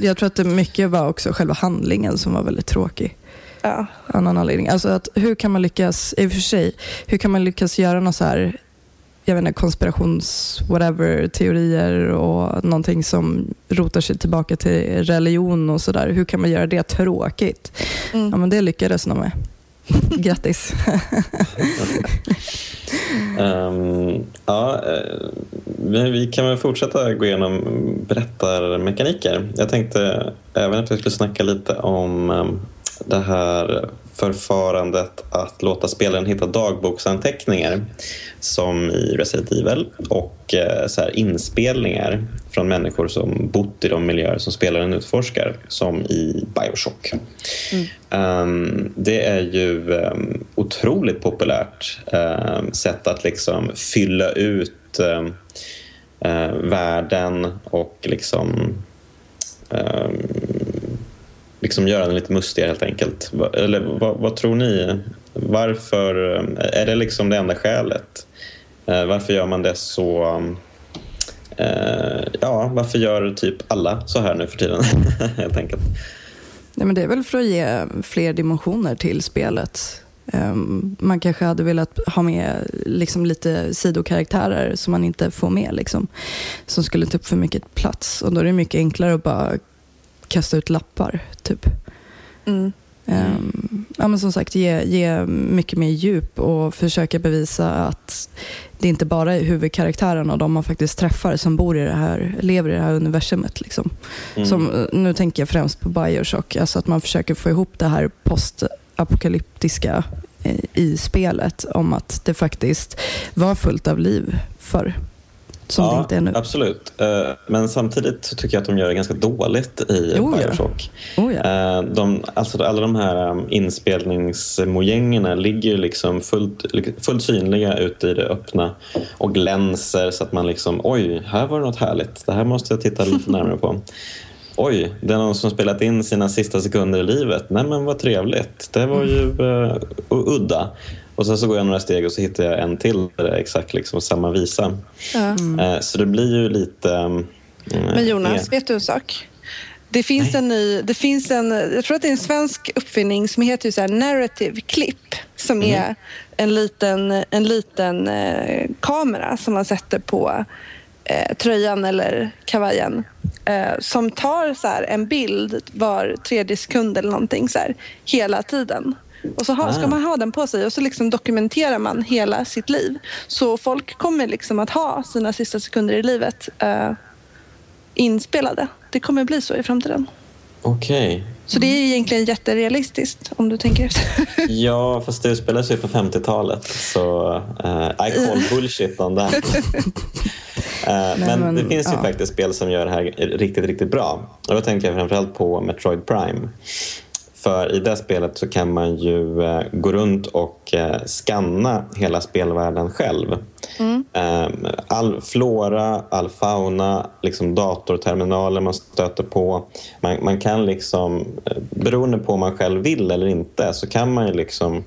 jag tror att det mycket var också själva handlingen som var väldigt tråkig. Ja. Annan anledning. Alltså att hur kan man lyckas, i och för sig, hur kan man lyckas göra något så här jag vet inte, konspirations whatever teorier och någonting som rotar sig tillbaka till religion och sådär. Hur kan man göra det tråkigt? Mm. Ja, men det lyckades de med. Grattis. um, ja, eh, vi, vi, kan väl fortsätta gå igenom berättarmekaniker. Jag tänkte även att vi skulle snacka lite om ehm, det här förfarandet att låta spelaren hitta dagboksanteckningar som i Resident Evil och eh, så här, inspelningar från människor som bott i de miljöer som spelaren utforskar som i Bioshock. Mm. Um, det är ju um, otroligt populärt um, sätt att liksom fylla ut uh, världen och liksom liksom göra den lite mustigare helt enkelt. Eller vad, vad, tror ni? Varför eh, är det liksom det enda skälet? Eh, varför gör man det så... Eh, ja, varför gör typ alla så här nu för tiden helt enkelt? Nej, men det är väl för att ge fler dimensioner till spelet. Ehm, man kanske hade velat ha med liksom lite sidokaraktärer som man inte får med. Liksom, som skulle ta upp för mycket plats. Och då är det mycket enklare att bara kasta ut lappar, typ. Mm. Um, ja, men som sagt, ge, ge mycket mer djup och försöka bevisa att det inte bara är huvudkaraktären och de man faktiskt träffar som bor i det här, lever i det här universumet. Liksom. Mm. Som, eh, nu tänker jag främst på Bioshock, alltså att man försöker få ihop det här postapokalyptiska eh, i spelet om att det faktiskt var fullt av liv förr som ja, det inte är nu. Absolut, eh, men samtidigt tycker jag att de gör det ganska dåligt i oh, Bioshock. Ja. Oh, ja. Eh, de, alltså alla de här um, inspelningsmojängerna ligger liksom fullt, fullt synliga ute i det öppna och glänser så att man liksom oj, här var det något härligt. Det här måste jag titta lite närmare på. Oj, det är någon som spelat in sina sista sekunder i livet. Nej men vad trevligt. Det var ju uh, udda. Och sen så går jag några steg och så hittar jag en till där det är exakt liksom samma visa. Mm. Eh, så det blir ju lite... Mm, Men Jonas, vet du en sak? Det finns Nej. en ny, det finns en, jag tror att det är en svensk uppfinning som heter så här narrative clip som mm. är en liten, en liten eh, kamera som man sätter på eh, tröjan eller kavajen eh, som tar så en bild var tredje sekund eller någonting så här, hela tiden. Och så ha, ska ah. man ha den på sig och så liksom dokumenterar man hela sitt liv. Så folk kommer liksom att ha sina sista sekunder i livet uh, inspelade. Det kommer bli så i framtiden. Okej. Okay. Så det är egentligen jätterealistiskt om du tänker efter. ja, fast det utspelar sig på 50-talet så uh, I call bullshit on that. uh, Nej, men, men, det finns ju ja. faktiskt spel som gör det här riktigt, riktigt bra. Och då tänker jag framförallt på Metroid Prime. För i det spelet så kan man ju eh, gå runt och eh, skanna hela spelvärlden själv. Mm. Eh, all flora, all fauna, liksom datorterminaler man stöter på. Man, man kan liksom, eh, beroende på om man själv vill eller inte, så kan man ju liksom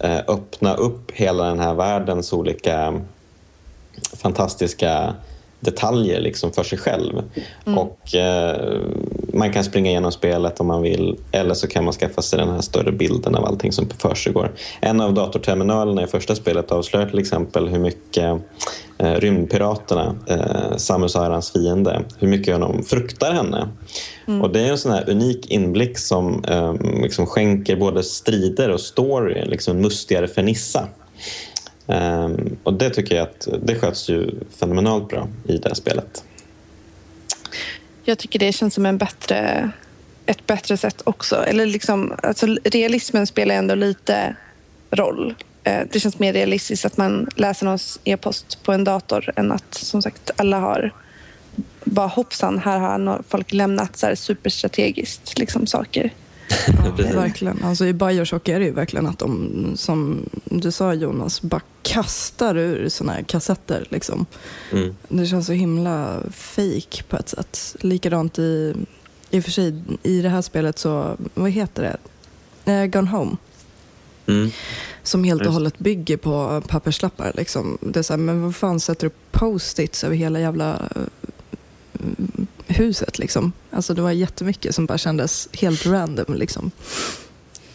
eh, öppna upp hela den här världens olika fantastiska detaljer liksom för sig själv. Och eh, Man kan springa igenom spelet om man vill eller så kan man skaffa sig den här större bilden av allting som försiggår. En av datorterminalerna i första spelet avslöjar till exempel hur mycket eh, rymdpiraterna, eh, Samus Arans fiende, hur mycket de fruktar henne. Och Det är en sån här unik inblick som eh, liksom skänker både strider och story liksom mustigare fernissa. Um, och det tycker jag att det sköts ju fenomenalt bra i det här spelet. Jag tycker det känns som en bättre, ett bättre sätt också. Eller liksom, alltså, realismen spelar ändå lite roll. Eh, det känns mer realistiskt att man läser någons e-post på en dator än att som sagt alla har bara hoppsan, här har folk lämnat så här superstrategiskt liksom, saker. Ja, verkligen. Alltså, I Bioshock är det ju verkligen att de, som du sa Jonas, bara kastar ur såna här kassetter. Liksom. Mm. Det känns så himla fake på ett sätt. Likadant i, i och för sig, i det här spelet så, vad heter det? Eh, Gone Home. Mm. Som helt och hållet bygger på papperslappar. Liksom. Det är så här, men vad fan sätter du post-its över hela jävla eh, huset? Liksom? Alltså, det var jättemycket som bara kändes helt random. Liksom.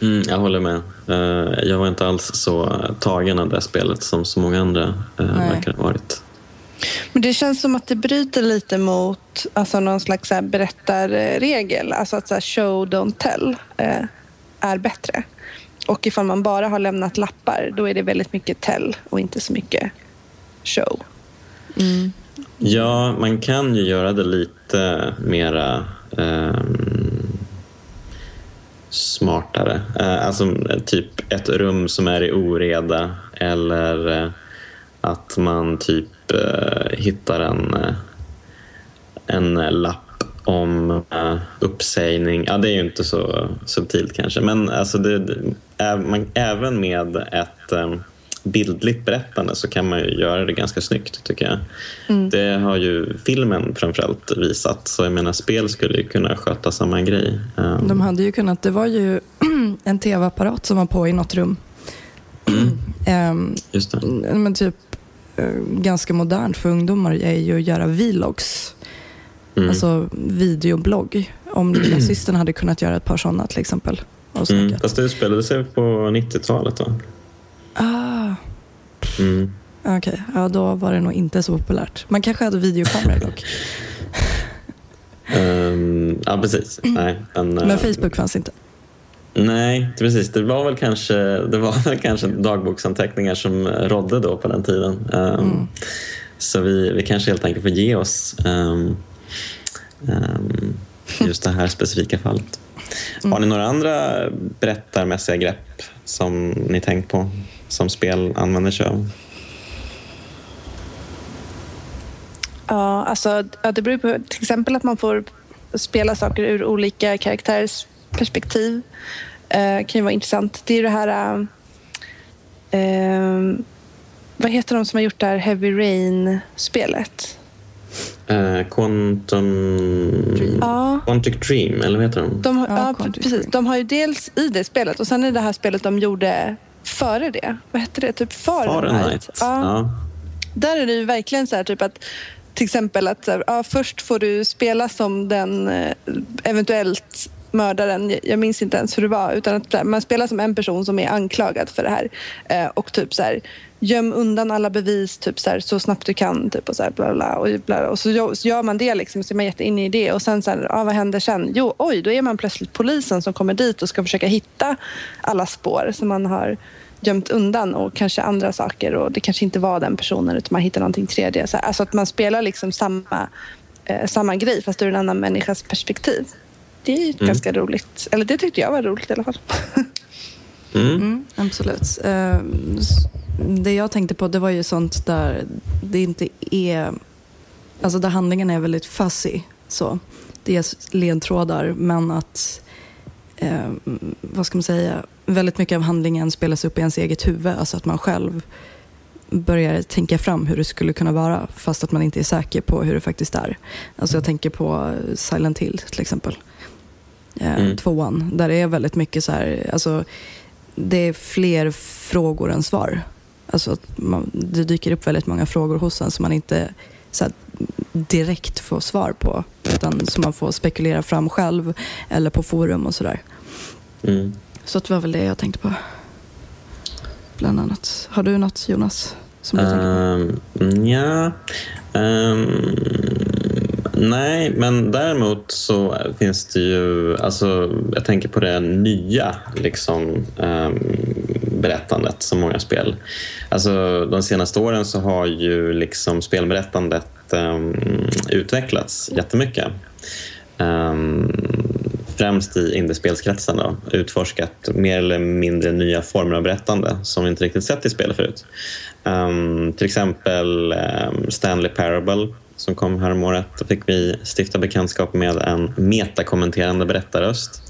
Mm, jag håller med. Eh, jag var inte alls så tagen av det spelet som så många andra uh, Nej. verkar ha varit. Men det känns som att det bryter lite mot alltså, någon slags så här, berättarregel. Alltså att så här, show, don't tell eh, är bättre. Och ifall man bara har lämnat lappar, då är det väldigt mycket tell och inte så mycket show. Mm. Ja, man kan ju göra det lite mera ehm, smartare. Eh, alltså typ ett rum som är i oreda eller eh, att man typ eh, hittar en, eh, en lapp om eh, uppsägning. Ja, det är ju inte så subtilt kanske, men alltså det, det, ä- man, även med ett ehm, bildligt berättande så kan man ju göra det ganska snyggt tycker jag. Det har ju filmen framförallt visat, så jag menar spel skulle ju kunna sköta samma grej. Um, De hade ju kunnat, det var ju en tv-apparat som var på i något rum. Ehm, Just det. men typ eh, ganska modernt för ungdomar är ju att göra vlogs. Mm. Alltså videoblogg. Om lilla systern hade kunnat göra ett par sådana till exempel. Mm, fast det spelade sig på 90-talet va? Ah, Mm. okej. Ja, då var det nog inte så populärt. Man kanske hade videokameror dock. Ehm, ja, precis. Nej, men, eh, Men Facebook fanns inte. Nej, precis. Det var väl kanske, det var väl kanske dagboksanteckningar som rådde då på den tiden. Ehm, Så vi, vi kanske helt enkelt får ge oss um, um, just det här specifika fallet. Har ni några andra berättarmässiga grepp som ni tänkt på som spel använder sig av? Ja, alltså, det beror på till exempel att man får spela saker ur olika karaktärers perspektiv. Eh, kan ju vara intressant. Det är det här... eh, eh, vad heter de som har gjort det här Heavy Rain-spelet? Uh, Quantum... Ja. Quantic Dream, eller vad heter de? De har, Ja, ja, precis. Dream. De har ju dels i det spelet och sen är det här spelet de gjorde före det. Vad hette det? Typ Fahrenheit. Fahrenheit. Ja. Där är det ju verkligen så här typ att till exempel att ja, först får du spela som den eh, eventuellt mördaren, jag- minns inte ens hur det var, utan att man spelar som en person som är anklagad för det här eh, och typ så här göm undan alla bevis typ så, här, så snabbt du kan typ och så här bla bla och, bla, och så, gör- så gör man det liksom så är man jätteinne i det och sen så här, ah, vad händer sen? Jo, oj, då är man plötsligt polisen som kommer dit och ska försöka hitta alla spår som man har gömt undan och kanske andra saker och det kanske inte var den personen utan man hittar någonting tredje. Så här, alltså att man spelar liksom samma, eh, samma grej fast ur en annan människas perspektiv. Det är ju ganska roligt. Eller det tyckte jag var roligt i alla fall. Mm. Mm, absolut. Eh, s- det jag tänkte på det var ju sånt där det inte är... Alltså där handlingen är väldigt fuzzy. Så. Det är ledtrådar men att eh, vad ska man säga, väldigt mycket av handlingen spelas upp i ens eget huvud. Alltså att man själv börjar tänka fram hur det skulle kunna vara fast att man inte är säker på hur det faktiskt är. Alltså jag tänker på Silent Hill till exempel. Eh, Mm. Tvåan, där det är väldigt mycket så här, alltså det är fler frågor än svar. Alltså man, det dyker upp väldigt många frågor hos en som man inte så här, direkt får svar på. Utan som man får spekulera fram själv eller på forum och sådär. Mm. Så det var väl det jag tänkte på. Bland annat. Har du något Jonas? Som du tänker på? Um, ja. Ehm, nej, men däremot så finns det ju... Alltså, jag tänker på det nya liksom, ehm, berättandet som många spel. Alltså, de senaste åren så har ju liksom spelberättandet um, utvecklats jättemycket. Um, främst i indiespelskretsen då, utforskat mer eller mindre nya former av berättande som vi inte riktigt sett i spel förut. Um, till exempel um, Stanley Parable som kom häromåret. Då fick vi stifta bekantskap med en metakommenterande berättarröst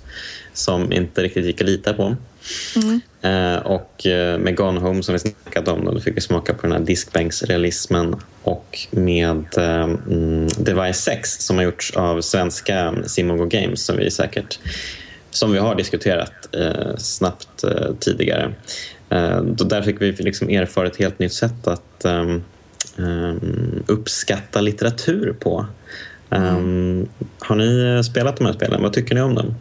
som inte riktigt gick att lita på. Eh, och eh, med Gone Home som vi snackade om, då, då fick vi smaka på den här diskbänksrealismen och med eh, mm, Device 6 som har gjorts av svenska Simogo Games som vi säkert som vi har diskuterat eh, snabbt eh, tidigare. Eh, då där fick vi liksom erfara ett helt nytt sätt att ehm, Ehm, uppskatta litteratur på. Mm. Har ni spelat de här spelen? Vad tycker ni om dem?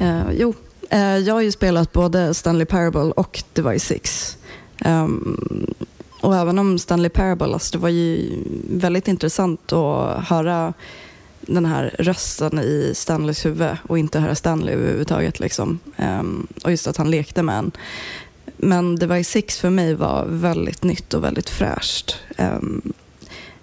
Uh, jo, uh, jag har ju spelat både Stanley Parable och Device 6. Um, ehm, och även om Stanley Parable, alltså det var ju väldigt intressant att höra den här rösten i Stanleys huvud och inte höra Stanley överhuvudtaget. Liksom. Um, och just att han lekte med en. Men Device 6 för mig var väldigt nytt och väldigt fräscht. Um,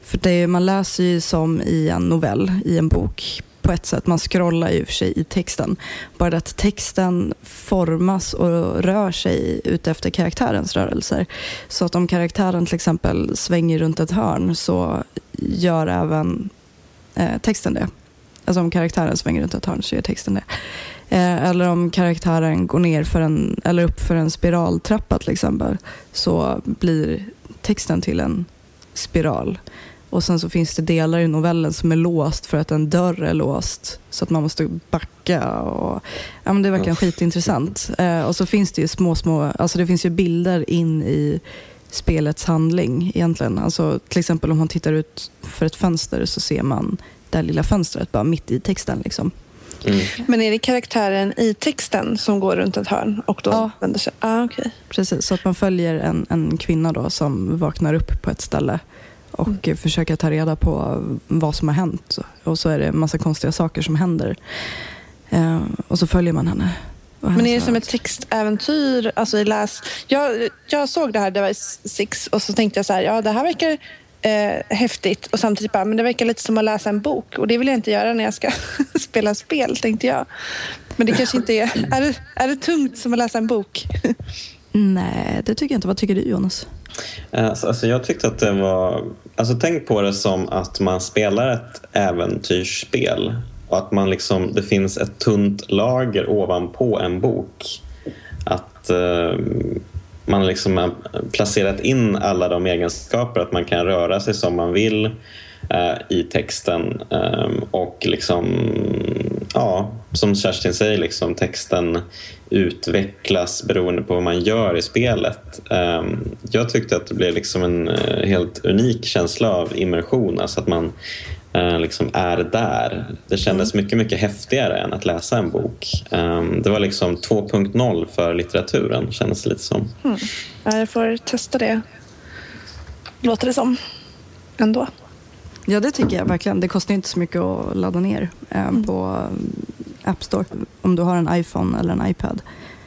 för det man läser ju som i en novell, i en bok på ett sätt. Man scrollar ju för sig i texten. Bara det att texten formas och rör sig utefter karaktärens rörelser. Så att om karaktären till exempel svänger runt ett hörn så gör även eh, texten det. Alltså om karaktären svänger runt ett hörn så gör texten det. Eh, eller om karaktären går ner för en, eller upp för en spiraltrappa till exempel så blir texten till en spiral. Och sen så finns det delar i novellen som är låst för att en dörr är låst. Så att man måste backa. Och, ja, men det är verkligen skitintressant. Eh, och så finns det ju små, små, alltså det finns ju bilder in i spelets handling egentligen. Alltså till exempel om man tittar ut för ett fönster så ser man det här lilla fönstret bara mitt i texten. Liksom. Mm. Men är det karaktären i texten som går runt ett hörn och då Ja. vänder sig? Ah, okej. Precis, så att man följer en, en kvinna då som vaknar upp på ett ställe och eh, försöker ta reda på vad som har hänt. Och så är det en massa konstiga saker som händer. Eh, och så följer man henne. Men är det som ett textäventyr? Alltså i läs... jag, jag såg det här, det var Six, och så tänkte jag så här, ja det här verkar eh, häftigt och samtidigt bara, men det verkar lite som att läsa en bok och det vill jag inte göra när jag ska spela spel, tänkte jag. Men det kanske inte är... Är det, är det tungt som att läsa en bok? Nej, det tycker jag inte. Vad tycker du Jonas? Alltså, alltså jag tyckte att det var... Alltså tänk på det som att man spelar ett äventyrsspel och att man liksom, det finns ett tunt lager ovanpå en bok. Att eh, man liksom har placerat in alla de egenskaper, att man kan röra sig som man vill eh, i texten eh, och liksom, ja, som Kerstin säger, liksom, texten utvecklas beroende på vad man gör i spelet. Ehm, jag tyckte att det blev liksom en eh, helt unik känsla av immersion, alltså att man liksom är där. Det kändes mycket, mycket häftigare än att läsa en bok. Um, det var liksom 2.0 för litteraturen, kändes det lite som. Ja, jag får testa det. Låter det som. Ändå. Ja, det tycker jag verkligen. Det kostar inte så mycket att ladda ner eh, på eh, App Store om du har en iPhone eller en iPad.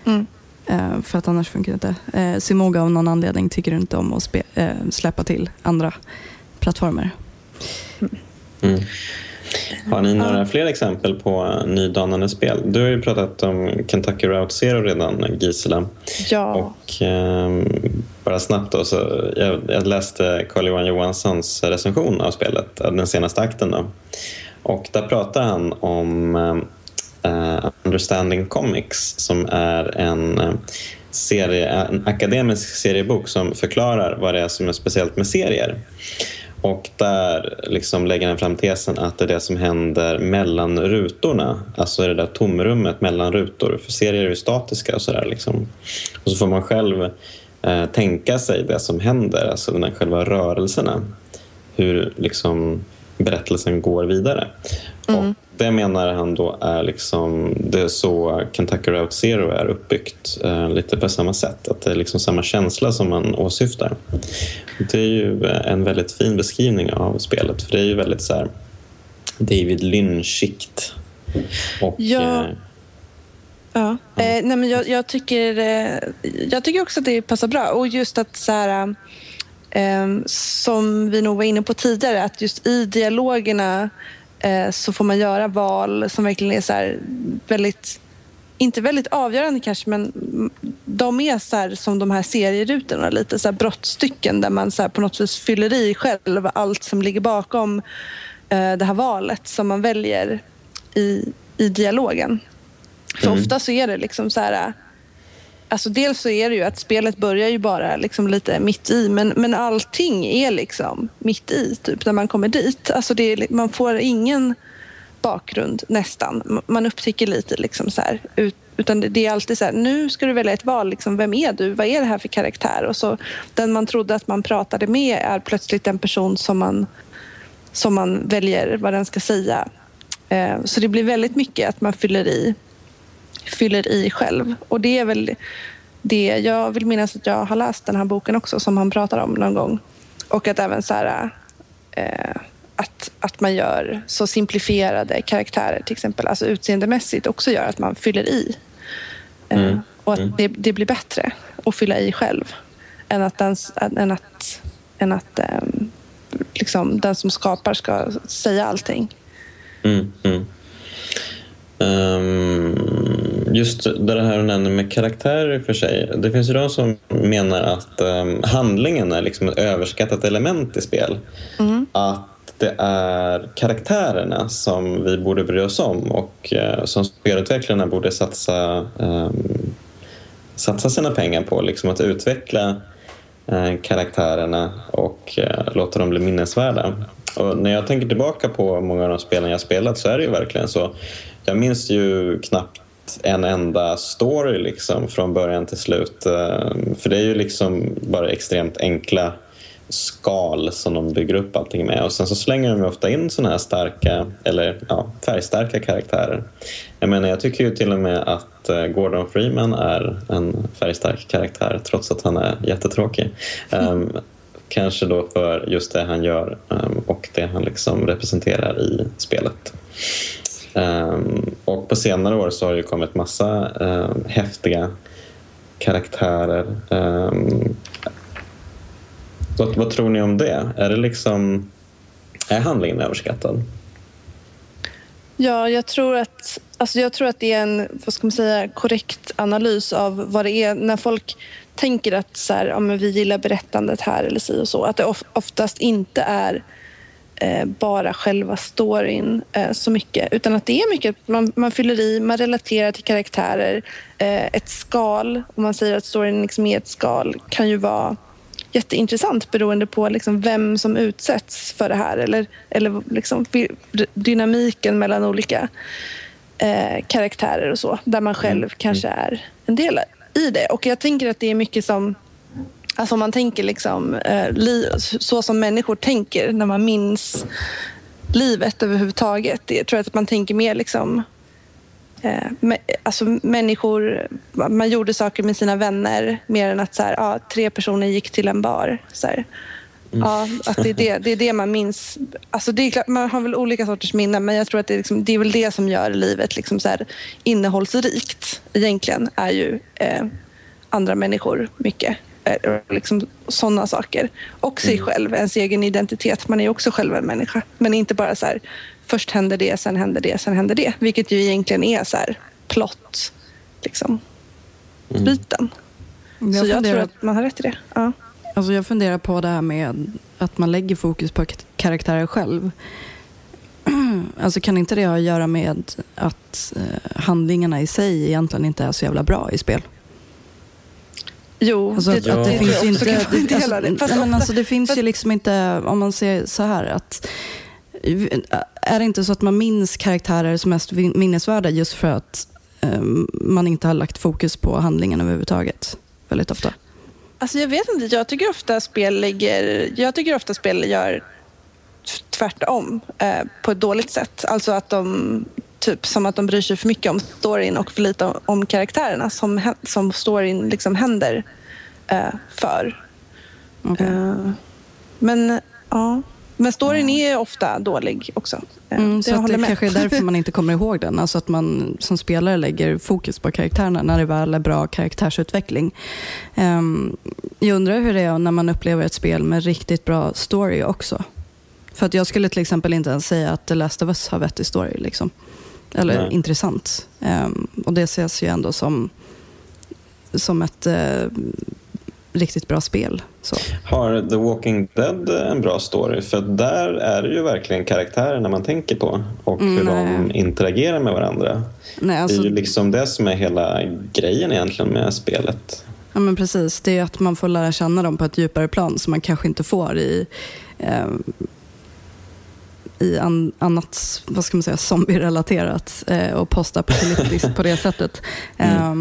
Mm. Eh, för att annars funkar det inte. Eh, Simoga av någon anledning tycker inte om att spe- eh, släppa till andra plattformar. Mm. Har ni några fler exempel på eh, nydanande spel? Du har ju pratat om Kentucky Route Zero redan, Gisela. Ja. Och ehm, bara snabbt då, så jag, jag läste Carl-Johan Johanssons recension av spelet, av den senaste akten. Då. Och där pratar han om uh, Understanding Comics som är en, uh, serie, en akademisk seriebok som förklarar vad det är som är speciellt med serier. Och där liksom lägger han fram tesen att det är det som händer mellan rutorna. Alltså det där tomrummet mellan rutor. För serier är ju statiska och sådär. Liksom. Och så får man själv eh, tänka sig det som händer, alltså den själva rörelserna. Hur liksom berättelsen går vidare. Mm. Och det menar han då är liksom det är så Kentucky Route Zero är uppbyggt. Eh, lite på samma sätt. Att det är liksom samma känsla som man åsyftar. Det är ju en väldigt fin beskrivning av spelet. För det är ju väldigt så här David Lynchigt. Och, ja. Eh, ja. Eh, nej, men jag, jag, tycker, eh, jag tycker också att det passar bra. Och just att så här, eh, som vi nog var inne på tidigare, att just i dialogerna Eh, så får man göra val som verkligen är så väldigt inte väldigt avgörande kanske, men de är så här, som de här serierutorna, lite så här brottstycken där man så på något vis fyller i själv allt som ligger bakom eh, det här valet som man väljer i, i dialogen. För mm. ofta så är det liksom så här Alltså dels så är det ju att spelet börjar ju bara liksom lite mitt i men, men allting är liksom mitt i typ när man kommer dit. Alltså det är, man får ingen bakgrund nästan. Man upptäcker lite liksom så här, ut, utan det är alltid så här, nu ska du välja ett val. Liksom, vem är du? Vad är det här för karaktär? Och så den man trodde att man pratade med är plötsligt en person som man, som man väljer vad den ska säga. Eh, så det blir väldigt mycket att man fyller i fyller i själv. Och det är väl det. Jag vill minnas att jag har läst den här boken också som han pratar om någon gång. Och att även så här, eh, att, att man gör så simplifierade karaktärer till exempel, alltså utseendemässigt också gör att man fyller i. Eh, mm. Och att mm. det, det, blir bättre att fylla i själv än att den, än att, än att eh, liksom, den som skapar ska säga allting. Mm. mm. Um, just det här du nämner med karaktärer för sig. Det finns ju de som menar att um, handlingen är liksom ett överskattat element i spel. Mm. Att det är karaktärerna som vi borde bry oss om och uh, som spelutvecklarna borde satsa, um, satsa sina pengar på. Liksom att utveckla uh, karaktärerna och uh, låta dem bli minnesvärda. Och när jag tänker tillbaka på många av de spelen jag spelat så är det ju verkligen så. Jag minns ju knappt en enda story liksom från början till slut. Eh, för det är ju liksom bara extremt enkla skal som de bygger upp allting med. Och sen så slänger de ofta in såna här starka, eller ja, färgstarka karaktärer. Jag menar, jag tycker ju till och med att eh, Gordon Freeman är en färgstark karaktär trots att han är jättetråkig. Um, kanske då för just det han gör um, och det han liksom representerar i spelet. Um, och på senare år så har det kommit massa um, häftiga karaktärer. Um, vad, vad, tror ni om det? Är det liksom... Är handlingen överskattad? Ja, jag tror att, alltså jag tror att det är en vad ska man säga, korrekt analys av vad det är när folk tänker att så här, ja, men vi gillar berättandet här eller si och så. Att det oftast inte är Eh, bara själva storyn eh, så mycket. Utan att det är mycket, man, man fyller i, man relaterar till karaktärer. Eh, ett skal, om man säger att storyn liksom är ett skal, kan ju vara jätteintressant beroende på liksom vem som utsätts för det här eller, eller liksom dynamiken mellan olika eh, karaktärer och så, där man själv mm. kanske är en del i det. Och jag tänker att det är mycket som Alltså om man tänker liksom, eh, så som människor tänker när man minns livet överhuvudtaget. Jag tror att man tänker mer liksom eh, alltså människor, man gjorde saker med sina vänner mer än att så här, ja, tre personer gick till en bar. Så här. Mm. Ja, att det, är det, det är det man minns. Alltså det är klart, man har väl olika sorters minnen men jag tror att det är, liksom, det är väl det som gör livet liksom så här, innehållsrikt egentligen, är ju eh, andra människor mycket. Eh, liksom sådana saker. Och sig mm. själv, ens egen identitet. Man är ju också själv en människa. Men inte bara så här, först händer det, sen händer det, sen händer det. Vilket ju egentligen är så här plott, liksom, mm. biten. Jag så jag tror att man har rätt i det. Ja. Alltså jag funderar på det här med att man lägger fokus på karaktärer själv. Alltså kan inte det ha att göra med att eh, handlingarna i sig egentligen inte är så jävla bra i spel? Jo, Alltså att, Ja. att det det finns inte... Det, alltså, det. Men alltså, det finns ju liksom inte, om man säger så här att är det inte så att man minns karaktärer som mest minnesvärda just för att eh, man inte har lagt fokus på handlingen överhuvudtaget? Väldigt ofta. Alltså jag vet inte, jag tycker ofta spel lägger, jag tycker ofta spel gör tvärtom eh, på ett dåligt sätt. Alltså att de, typ som att de bryr sig för mycket om storyn och för lite om, om karaktärerna som, som storyn liksom händer eh, för. Okej. Eh, men ja, men storyn är ofta dålig också. Eh, Mm, det så det med. kanske är därför man inte kommer ihåg den. Alltså att man som spelare lägger fokus på karaktärerna när det väl är bra karaktärsutveckling. Ehm, jag undrar hur det är när man upplever ett spel med riktigt bra story också. För att jag skulle till exempel inte ens säga att The Last of Us har vettig story. Liksom. Eller Nej. intressant. Ehm, och det ses ju ändå som, som ett eh, riktigt bra spel. Så. Har The Walking Dead en bra story? För där är det ju verkligen karaktärerna man tänker på och hur Mm, de nej. interagerar med varandra. Nej, Det alltså, är ju liksom det som är hela grejen egentligen med spelet. Ja, men precis. Det är att man får lära känna dem på ett djupare plan som man kanske inte får i, eh, i an, annat vad ska man säga, zombie-relaterat eh, och postapokalyptiskt på det sättet. Eh,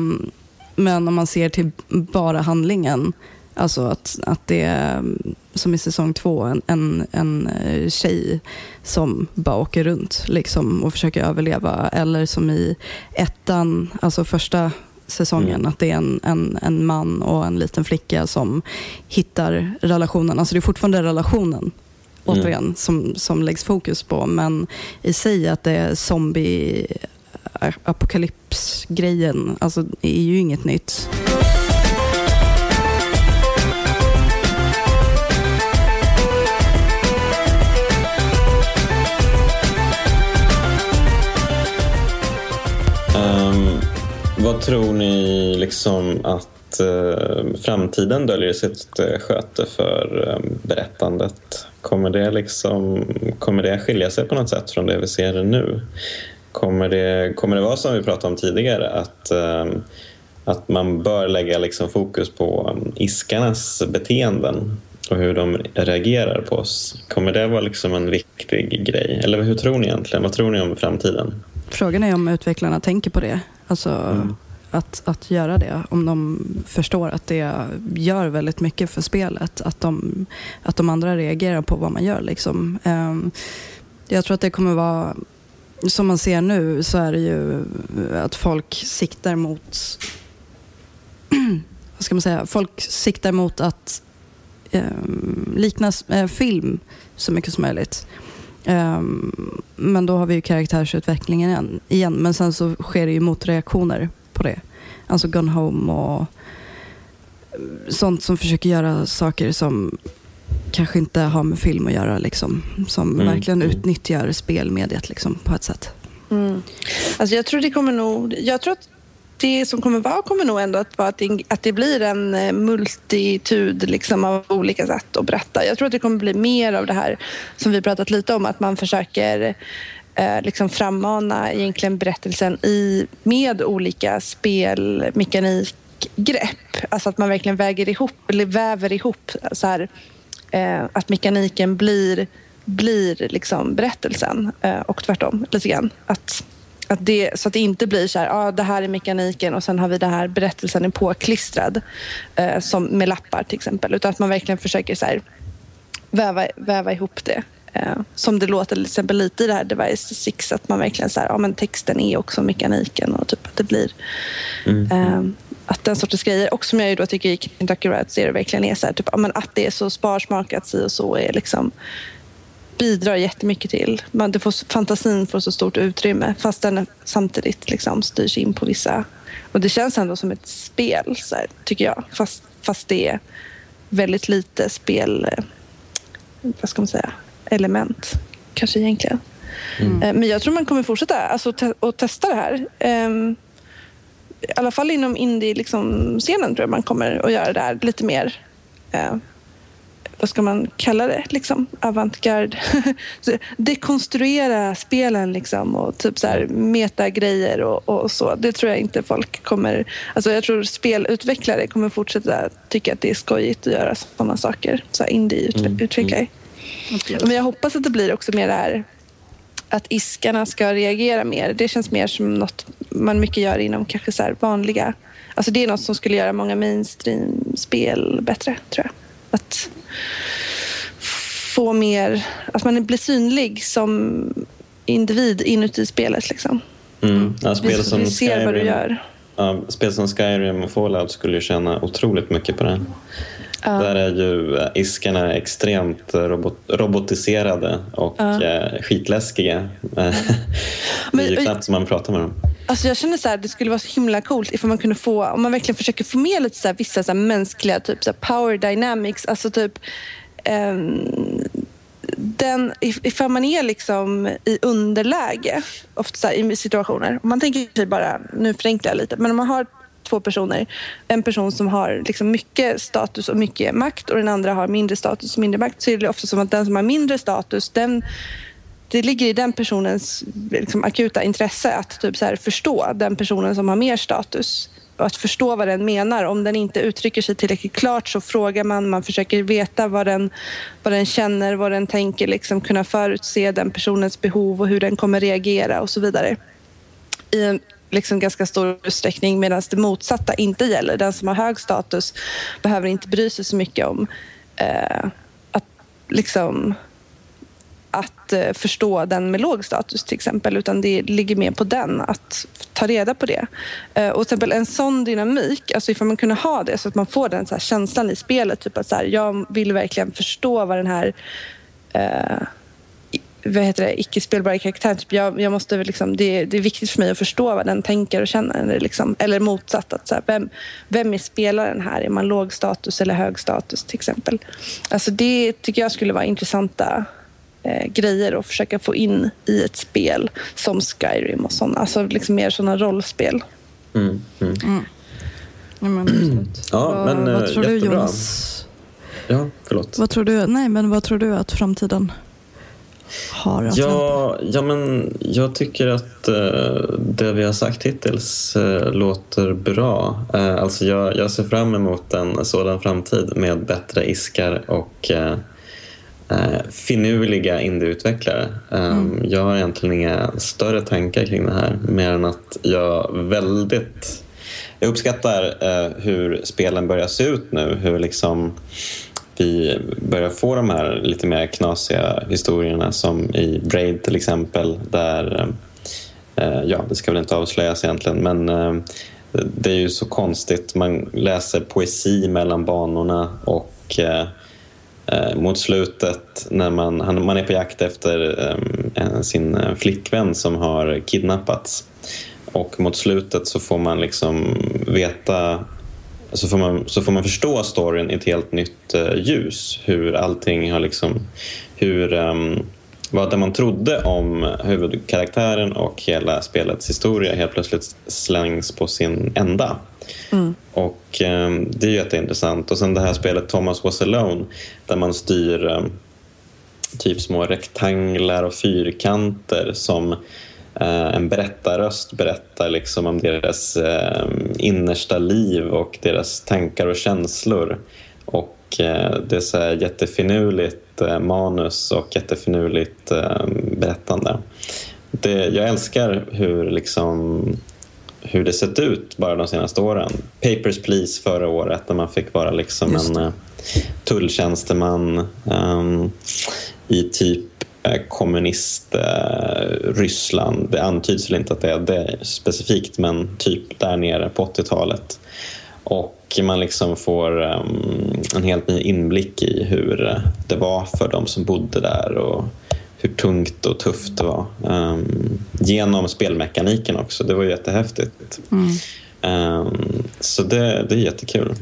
men om man ser till bara handlingen, alltså att, att det är som i säsong två, en, en, en eh, tjej som bara åker runt liksom, och försöker överleva. Eller som i ettan, alltså första säsongen, Mm. att det är en, en, en man och en liten flicka som hittar relationen. Alltså det är fortfarande relationen, återigen, som, som läggs fokus på. Men i sig att det är zombie apokalypsgrejen, alltså det är ju inget nytt. Um, vad tror ni liksom att uh, framtiden döljer sitt uh, sköte för um, berättandet? Kommer det, liksom, kommer det skilja sig på något sätt från det vi ser nu? Kommer det, kommer det vara som vi pratade om tidigare att, ehm, att man bör lägga liksom fokus på um, iskarnas beteenden och hur de reagerar på oss? Kommer det vara liksom en viktig grej? Eller hur tror ni egentligen? Vad tror ni om framtiden? Frågan är om utvecklarna tänker på det. Alltså att, att göra det. Om de förstår att det gör väldigt mycket för spelet. Att de, att de andra reagerar på vad man gör. Liksom. Ehm, jag tror att det kommer vara, som man ser nu, så är det ju att folk siktar mot vad ska man säga? Folk siktar mot att eh, likna eh, film så mycket som möjligt. Eh, men då har vi ju karaktärsutvecklingen igen, igen. Men sen så sker det ju motreaktioner på det. Alltså Gone Home och eh, sånt som försöker göra saker som kanske inte har med film att göra. Liksom. Som Mm, verkligen utnyttjar spelmediet liksom, på ett sätt. Mm. Alltså jag tror det kommer nog... Jag tror att det som kommer vara kommer nog ändå att vara att det, att det blir en eh, multitud liksom av olika sätt att berätta. Jag tror att det kommer bli mer av det här som vi pratat lite om, att man försöker eh, liksom frammana egentligen berättelsen i, med olika spelmekanikgrepp. Alltså att man verkligen väger ihop, eller väver ihop så här, eh, att mekaniken blir, blir liksom berättelsen eh, och tvärtom lite grann. Att, att det, så att det inte blir så här, ah, det här är mekaniken och sen har vi den här berättelsen är påklistrad eh, som med lappar till exempel. Utan att man verkligen försöker så här, väva, väva ihop det. Eh, som det låter till exempel lite i det här Device 6 att man verkligen så här, ja men texten är också mekaniken och typ att det blir eh, att den sortens grejer och som jag ju då tycker i Kentucky Route Zero verkligen är så här, typ, att det är så sparsmakat si och så är liksom bidrar jättemycket till. Man, det får, fantasin får så stort utrymme fast den samtidigt liksom styrs in på vissa... Och det känns ändå som ett spel, så här, tycker jag. Fast, fast det är väldigt lite spel... eh, Vad ska man säga? Element, kanske egentligen. Eh, Men jag tror man kommer fortsätta alltså, te- och testa det här. Ehm, I alla fall inom indie-scenen liksom, scenen tror jag man kommer att göra det här lite mer. Eh, vad ska man kalla det, liksom, avantgarde. Dekonstruera spelen liksom och typ så här metagrejer och, och så. Det tror jag inte folk kommer... Alltså jag tror spelutvecklare kommer fortsätta tycka att det är skojigt att göra sådana saker. Så indie-utvecklare. Mm. Men jag hoppas att det blir också mer det här att iskarna ska reagera mer. Det känns mer som något man mycket gör inom kanske så vanliga... Alltså det är något som skulle göra många mainstream-spel bättre, tror jag. Att få mer... Att man blir synlig som individ inuti spelet. Liksom. Mm. Ja, spel vi, som vi ser Skyrim, vad du gör. Ja, spel som Skyrim och Fallout skulle ju tjäna otroligt mycket på det. Ja. Där är ju eh, iskarna extremt robot robotiserade och Ja. eh, skitläskiga. Det är ju knappt som man pratar med dem. Alltså jag känner så här, det skulle vara så himla coolt ifall man kunde få, om man verkligen försöker få med lite så här, vissa så här, mänskliga typ så power dynamics, alltså typ ehm, den, if- ifall man är liksom i underläge ofta i situationer. Om man tänker sig bara, nu förenklar jag lite, men om man har två personer, en person som har liksom mycket status och mycket makt och den andra har mindre status och mindre makt så är det ofta som att den som har mindre status den det ligger i den personens liksom, akuta intresse att typ så här, förstå den personen som har mer status och att förstå vad den menar. Om den inte uttrycker sig tillräckligt klart så frågar man, man försöker veta vad den, vad den känner, vad den tänker, liksom kunna förutse den personens behov och hur den kommer reagera och så vidare. I en liksom ganska stor utsträckning medan det motsatta inte gäller. Den som har hög status behöver inte bry sig så mycket om eh, att liksom att eh, förstå den med låg status till exempel utan det ligger mer på den att ta reda på det. Eh, och till exempel en sån dynamik, alltså ifall man kunde ha det så att man får den så här känslan i spelet, typ att så här, jag vill verkligen förstå vad den här eh, vad heter det, icke-spelbara karaktären. Typ jag, jag måste liksom, det, det är viktigt för mig att förstå vad den tänker och känner. Eller, liksom, eller motsatt, att så här, vem, vem är spelaren här? Är man låg status eller hög status till exempel? Alltså det tycker jag skulle vara intressanta eh, grejer att försöka få in i ett spel som Skyrim och sådana. Alltså liksom mer sådana rollspel. Mm, mm. Ja, men, absolut. Ja, vad, men, vad eh, tror du jättebra. Jonas? Ja, förlåt. Vad tror du, nej, men vad tror du att framtiden har att? Ja, ja, men jag tycker att eh, det vi har sagt hittills eh, låter bra. Eh, alltså jag, jag ser fram emot en sådan framtid med bättre iskar och eh, eh, finurliga indieutvecklare. Eh, Jag har egentligen inga större tankar kring det här mer än att jag väldigt jag uppskattar eh, hur spelen börjar se ut nu. Hur liksom vi börjar få de här lite mer knasiga historierna som i Braid till exempel där, eh, ja det ska väl inte avslöjas egentligen men eh, det är ju så konstigt. Man läser poesi mellan banorna och eh, eh mot slutet när man, han, man är på jakt efter eh, sin eh, flickvän som har kidnappats och mot slutet så får man liksom veta så får, man, så får man förstå storyn i ett helt nytt eh, ljus. Hur allting har liksom... Hur, um, vad det man trodde om huvudkaraktären och hela spelets historia helt plötsligt slängs på sin ända. Och ehm, det är jätteintressant. Och sen det här spelet Thomas Was Alone där man styr ehm, typ små rektanglar och fyrkanter som en berättarröst berättar liksom om deras eh, innersta liv och deras tankar och känslor. Och eh, det är så jättefinurligt eh, manus och jättefinurligt eh, berättande. Det, jag älskar hur liksom hur det sett ut bara de senaste åren. Papers, Please förra året när man fick vara liksom en eh, tulltjänsteman ehm, i typ eh, kommunist eh. Det antyds väl inte att det är det specifikt men typ där nere på 80-talet. Och man liksom får ehm, en helt ny inblick i hur eh, det var för de som bodde där och hur tungt och tufft det var. Ehm, genom spelmekaniken också. Det var jättehäftigt. Ehm, så det, det är jättekul.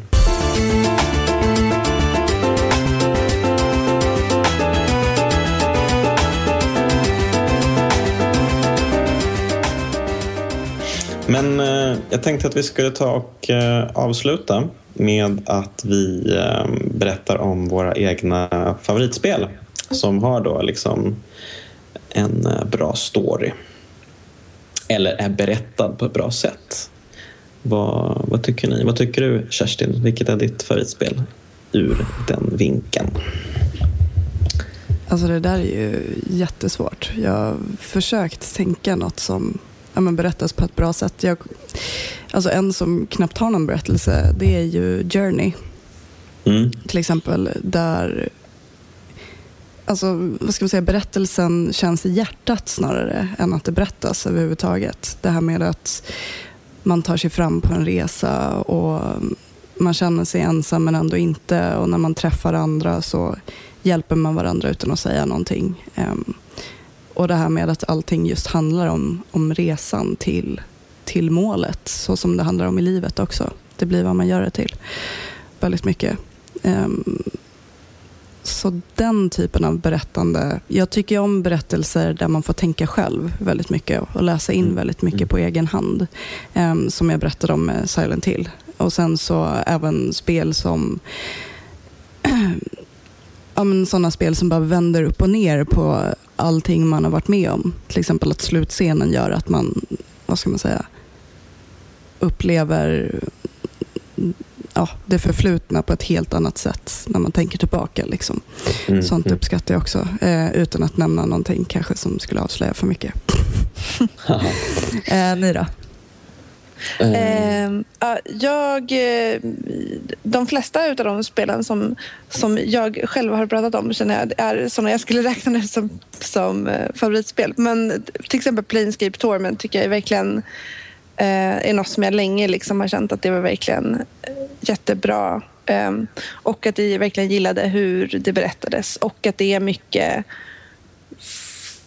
Men eh, jag tänkte att vi skulle ta och eh, avsluta med att vi eh, berättar om våra egna favoritspel som har då liksom en eh, bra story. Eller är berättad på ett bra sätt. Vad, vad tycker ni? Vad tycker du Kerstin? Vilket är ditt favoritspel ur den vinkeln? Alltså det där är ju jättesvårt. Jag har försökt tänka något som ja, men berättas på ett bra sätt. Jag, alltså en som knappt har någon berättelse, det är ju Journey. Mm. Till exempel där alltså, vad ska man säga, berättelsen känns i hjärtat snarare än att det berättas överhuvudtaget. Det här med att man tar sig fram på en resa och man känner sig ensam men ändå inte och när man träffar andra så hjälper man varandra utan att säga någonting. Och det här med att allting just handlar om, om resan till, till målet, så som det handlar om i livet också. Det blir vad man gör det till. Väldigt mycket. Um, så den typen av berättande. Jag tycker om berättelser där man får tänka själv väldigt mycket och läsa in väldigt mycket på egen hand. Um, som jag berättade om med Silent Hill. Och sen så även spel som ja, sådana spel som bara vänder upp och ner på allting man har varit med om. Till exempel att slutscenen gör att man, vad ska man säga, upplever ja, det förflutna på ett helt annat sätt när man tänker tillbaka. Liksom. Mm, Sånt mm. uppskattar jag också, eh, utan att nämna någonting kanske som skulle avslöja för mycket. eh, ni då? Mm. Eh, ehm, jag, eh, de flesta av de spelen som, som jag själv har pratat om känner jag är sådana jag skulle räkna nu som, som eh, favoritspel. Men till exempel Planescape Torment tycker jag är verkligen eh, är något som jag länge liksom har känt att det var verkligen eh, jättebra. eh, och att jag verkligen gillade hur det berättades och att det är mycket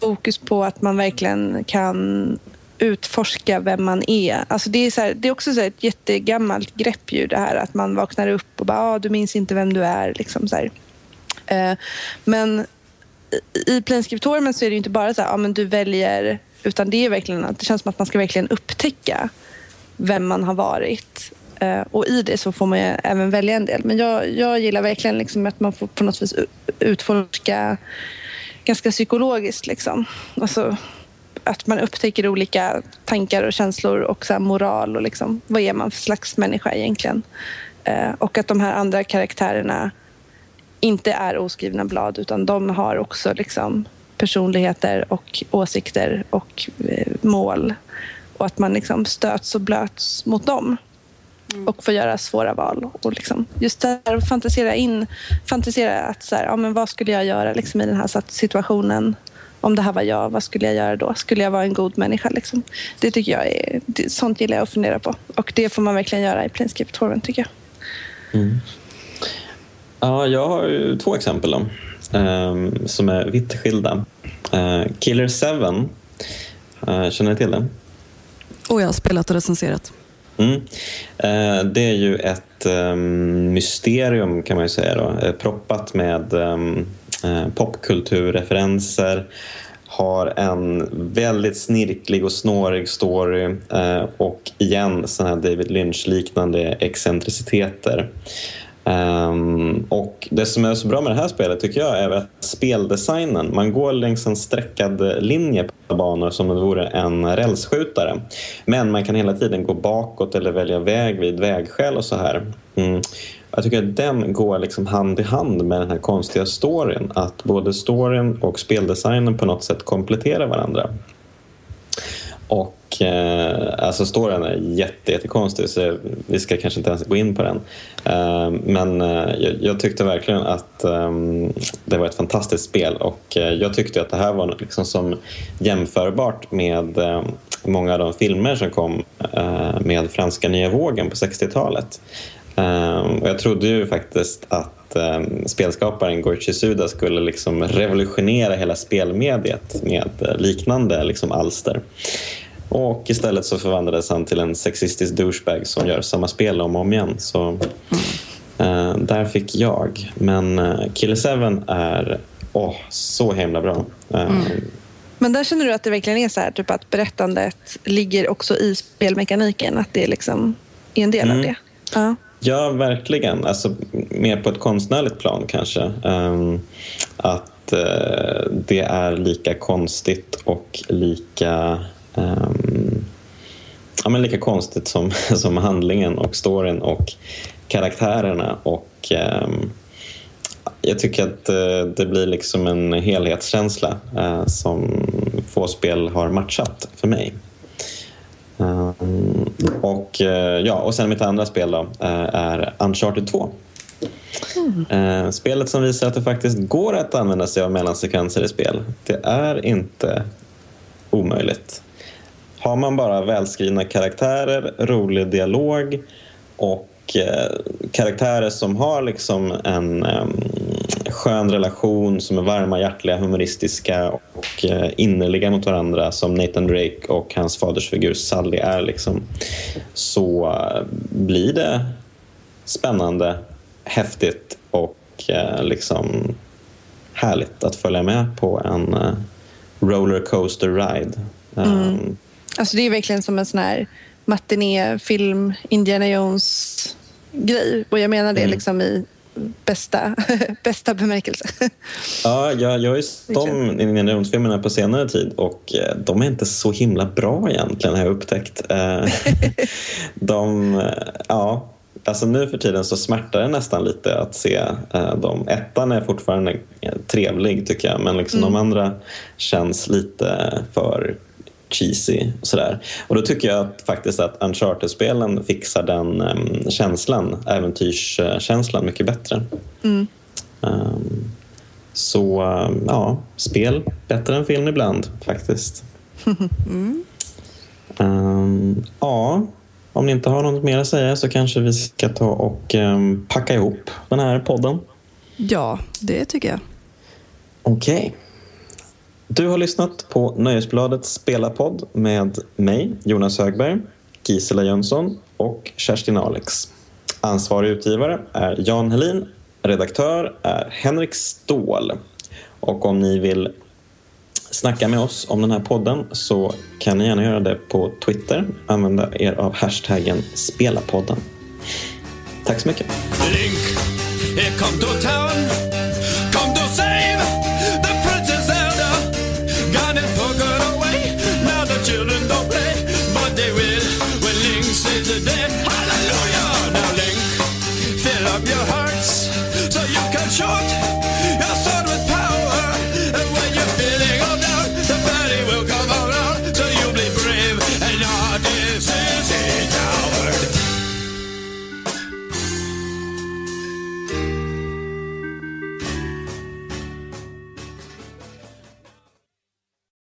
fokus på att man verkligen kan utforska vem man är. Alltså det, är så här, det är också så ett jättegammalt grepp ju det här att man vaknar upp och bara ah, du minns inte vem du är. Liksom så eh, men i Planescape så är det inte bara så här, ah, men du väljer utan det är verkligen att det känns som att man ska verkligen upptäcka vem man har varit. Eh, och i det så får man ju även välja en del. Men jag, jag gillar verkligen liksom att man får på något vis utforska ganska psykologiskt. Liksom. Alltså, att man upptäcker olika tankar och känslor och så moral och liksom, vad är man för slags människa egentligen? Eh, och att de här andra karaktärerna inte är oskrivna blad utan de har också liksom personligheter och åsikter och eh, mål och att man liksom stöts och blöts mot dem mm. och får göra svåra val. Och liksom just där fantisera in, fantisera att så här, ja, men vad skulle jag göra liksom i den här situationen om det här var jag, vad skulle jag göra då? Skulle jag vara en god människa? Liksom? Det tycker jag är, det, sånt gillar jag att fundera på. Och det får man verkligen göra i Planescape Torrent tycker jag. Mm. Ja, jag har två exempel då, um, som är vitt skilda. Uh, Killer 7, uh, eh, känner ni till den? Och jag har spelat och recenserat. Mm. Eh, det är ju ett ehm, mysterium kan man ju säga då, eh, proppat med ehm, eh, popkulturreferenser har en väldigt snirklig och snårig story och igen sådana här David Lynch-liknande excentriciteter. Um, och det som är så bra med det här spelet tycker jag är att speldesignen, man går längs en streckad linje på banor som om det vore en rälsskjutare. Men man kan hela tiden gå bakåt eller välja väg vid vägskäl och så här. Mm. Jag tycker att den går liksom hand i hand med den här konstiga storyn. Att både storyn och speldesignen på något sätt kompletterar varandra. Och eh, alltså storyn är jätte, jättekonstig så vi ska kanske inte ens gå in på den. Eh, men eh, jag, jag, tyckte verkligen att ehm, det var ett fantastiskt spel och eh, jag tyckte att det här var liksom som jämförbart med eh, många av de filmer som kom med franska nya vågen på 60-talet. Ehm, och jag trodde ju faktiskt att ehm, spelskaparen Goichi Suda skulle liksom revolutionera hela spelmediet med liknande liksom, alster. Och istället så förvandlades han till en sexistisk douchebag som gör samma spel om och om igen. Så uh, där fick jag. Men uh, Killer 7 är oh, så himla bra. Uh, mm. Men där känner du att det verkligen är så här, typ att berättandet ligger också i spelmekaniken, att det liksom är en del Mm. av det? Ja. Ja, verkligen. Alltså, mer på ett konstnärligt plan kanske. Ehm, att eh, det är lika konstigt och lika ehm, ja, men lika konstigt som, som handlingen och storyn och karaktärerna. Och ehm, Jag tycker att eh, det blir liksom en helhetskänsla eh, som få spel har matchat för mig. Um, och, eh, ja, och sen mitt andra spel då, är Uncharted 2. Eh, spelet som visar att det faktiskt går att använda sig av mellansekvenser i spel. Det är inte omöjligt. Har man bara välskrivna karaktärer, rolig dialog och eh, karaktärer som har liksom en em, skön relation, som är varma, hjärtliga, humoristiska och eh, innerliga mot varandra som Nathan Drake och hans fadersfigur Sally är liksom, så eh, blir det spännande, häftigt och eh, liksom härligt att följa med på en rollercoaster ride. Um, Alltså det är verkligen som en sån här matinéfilm, Indiana Jones-grej. Och jag menar det Mm. liksom i bästa, bästa bemärkelse. Ja, jag, jag har ju sett de Indiana Jones-filmerna på senare tid och eh, de är inte så himla bra egentligen har jag upptäckt. Eh, de, eh, ja, alltså nu för tiden så smärtar det nästan lite att se dem. Ettan är fortfarande trevlig tycker jag men liksom de andra känns lite för cheesy och sådär. Och då tycker jag att, faktiskt att Uncharted-spelen fixar den em, känslan, äventyrskänslan mycket bättre. Ehm, så um, ja, spel bättre än film ibland faktiskt. Ehm, ja, om ni inte har något mer att säga så kanske vi ska ta och packa ihop den här podden. Ja, det tycker jag. Okej. Du har lyssnat på Nöjesbladets spelarpodd med mig, Jonas Högberg, Gisela Jönsson och Kerstin Alex. Ansvarig utgivare är Jan Helin. Redaktör är Henrik Ståhl. Och om ni vill snacka med oss om den här podden så kan ni gärna göra det på Twitter. Använda er av hashtaggen Spelarpodden. Tack så mycket. Link, here come to town.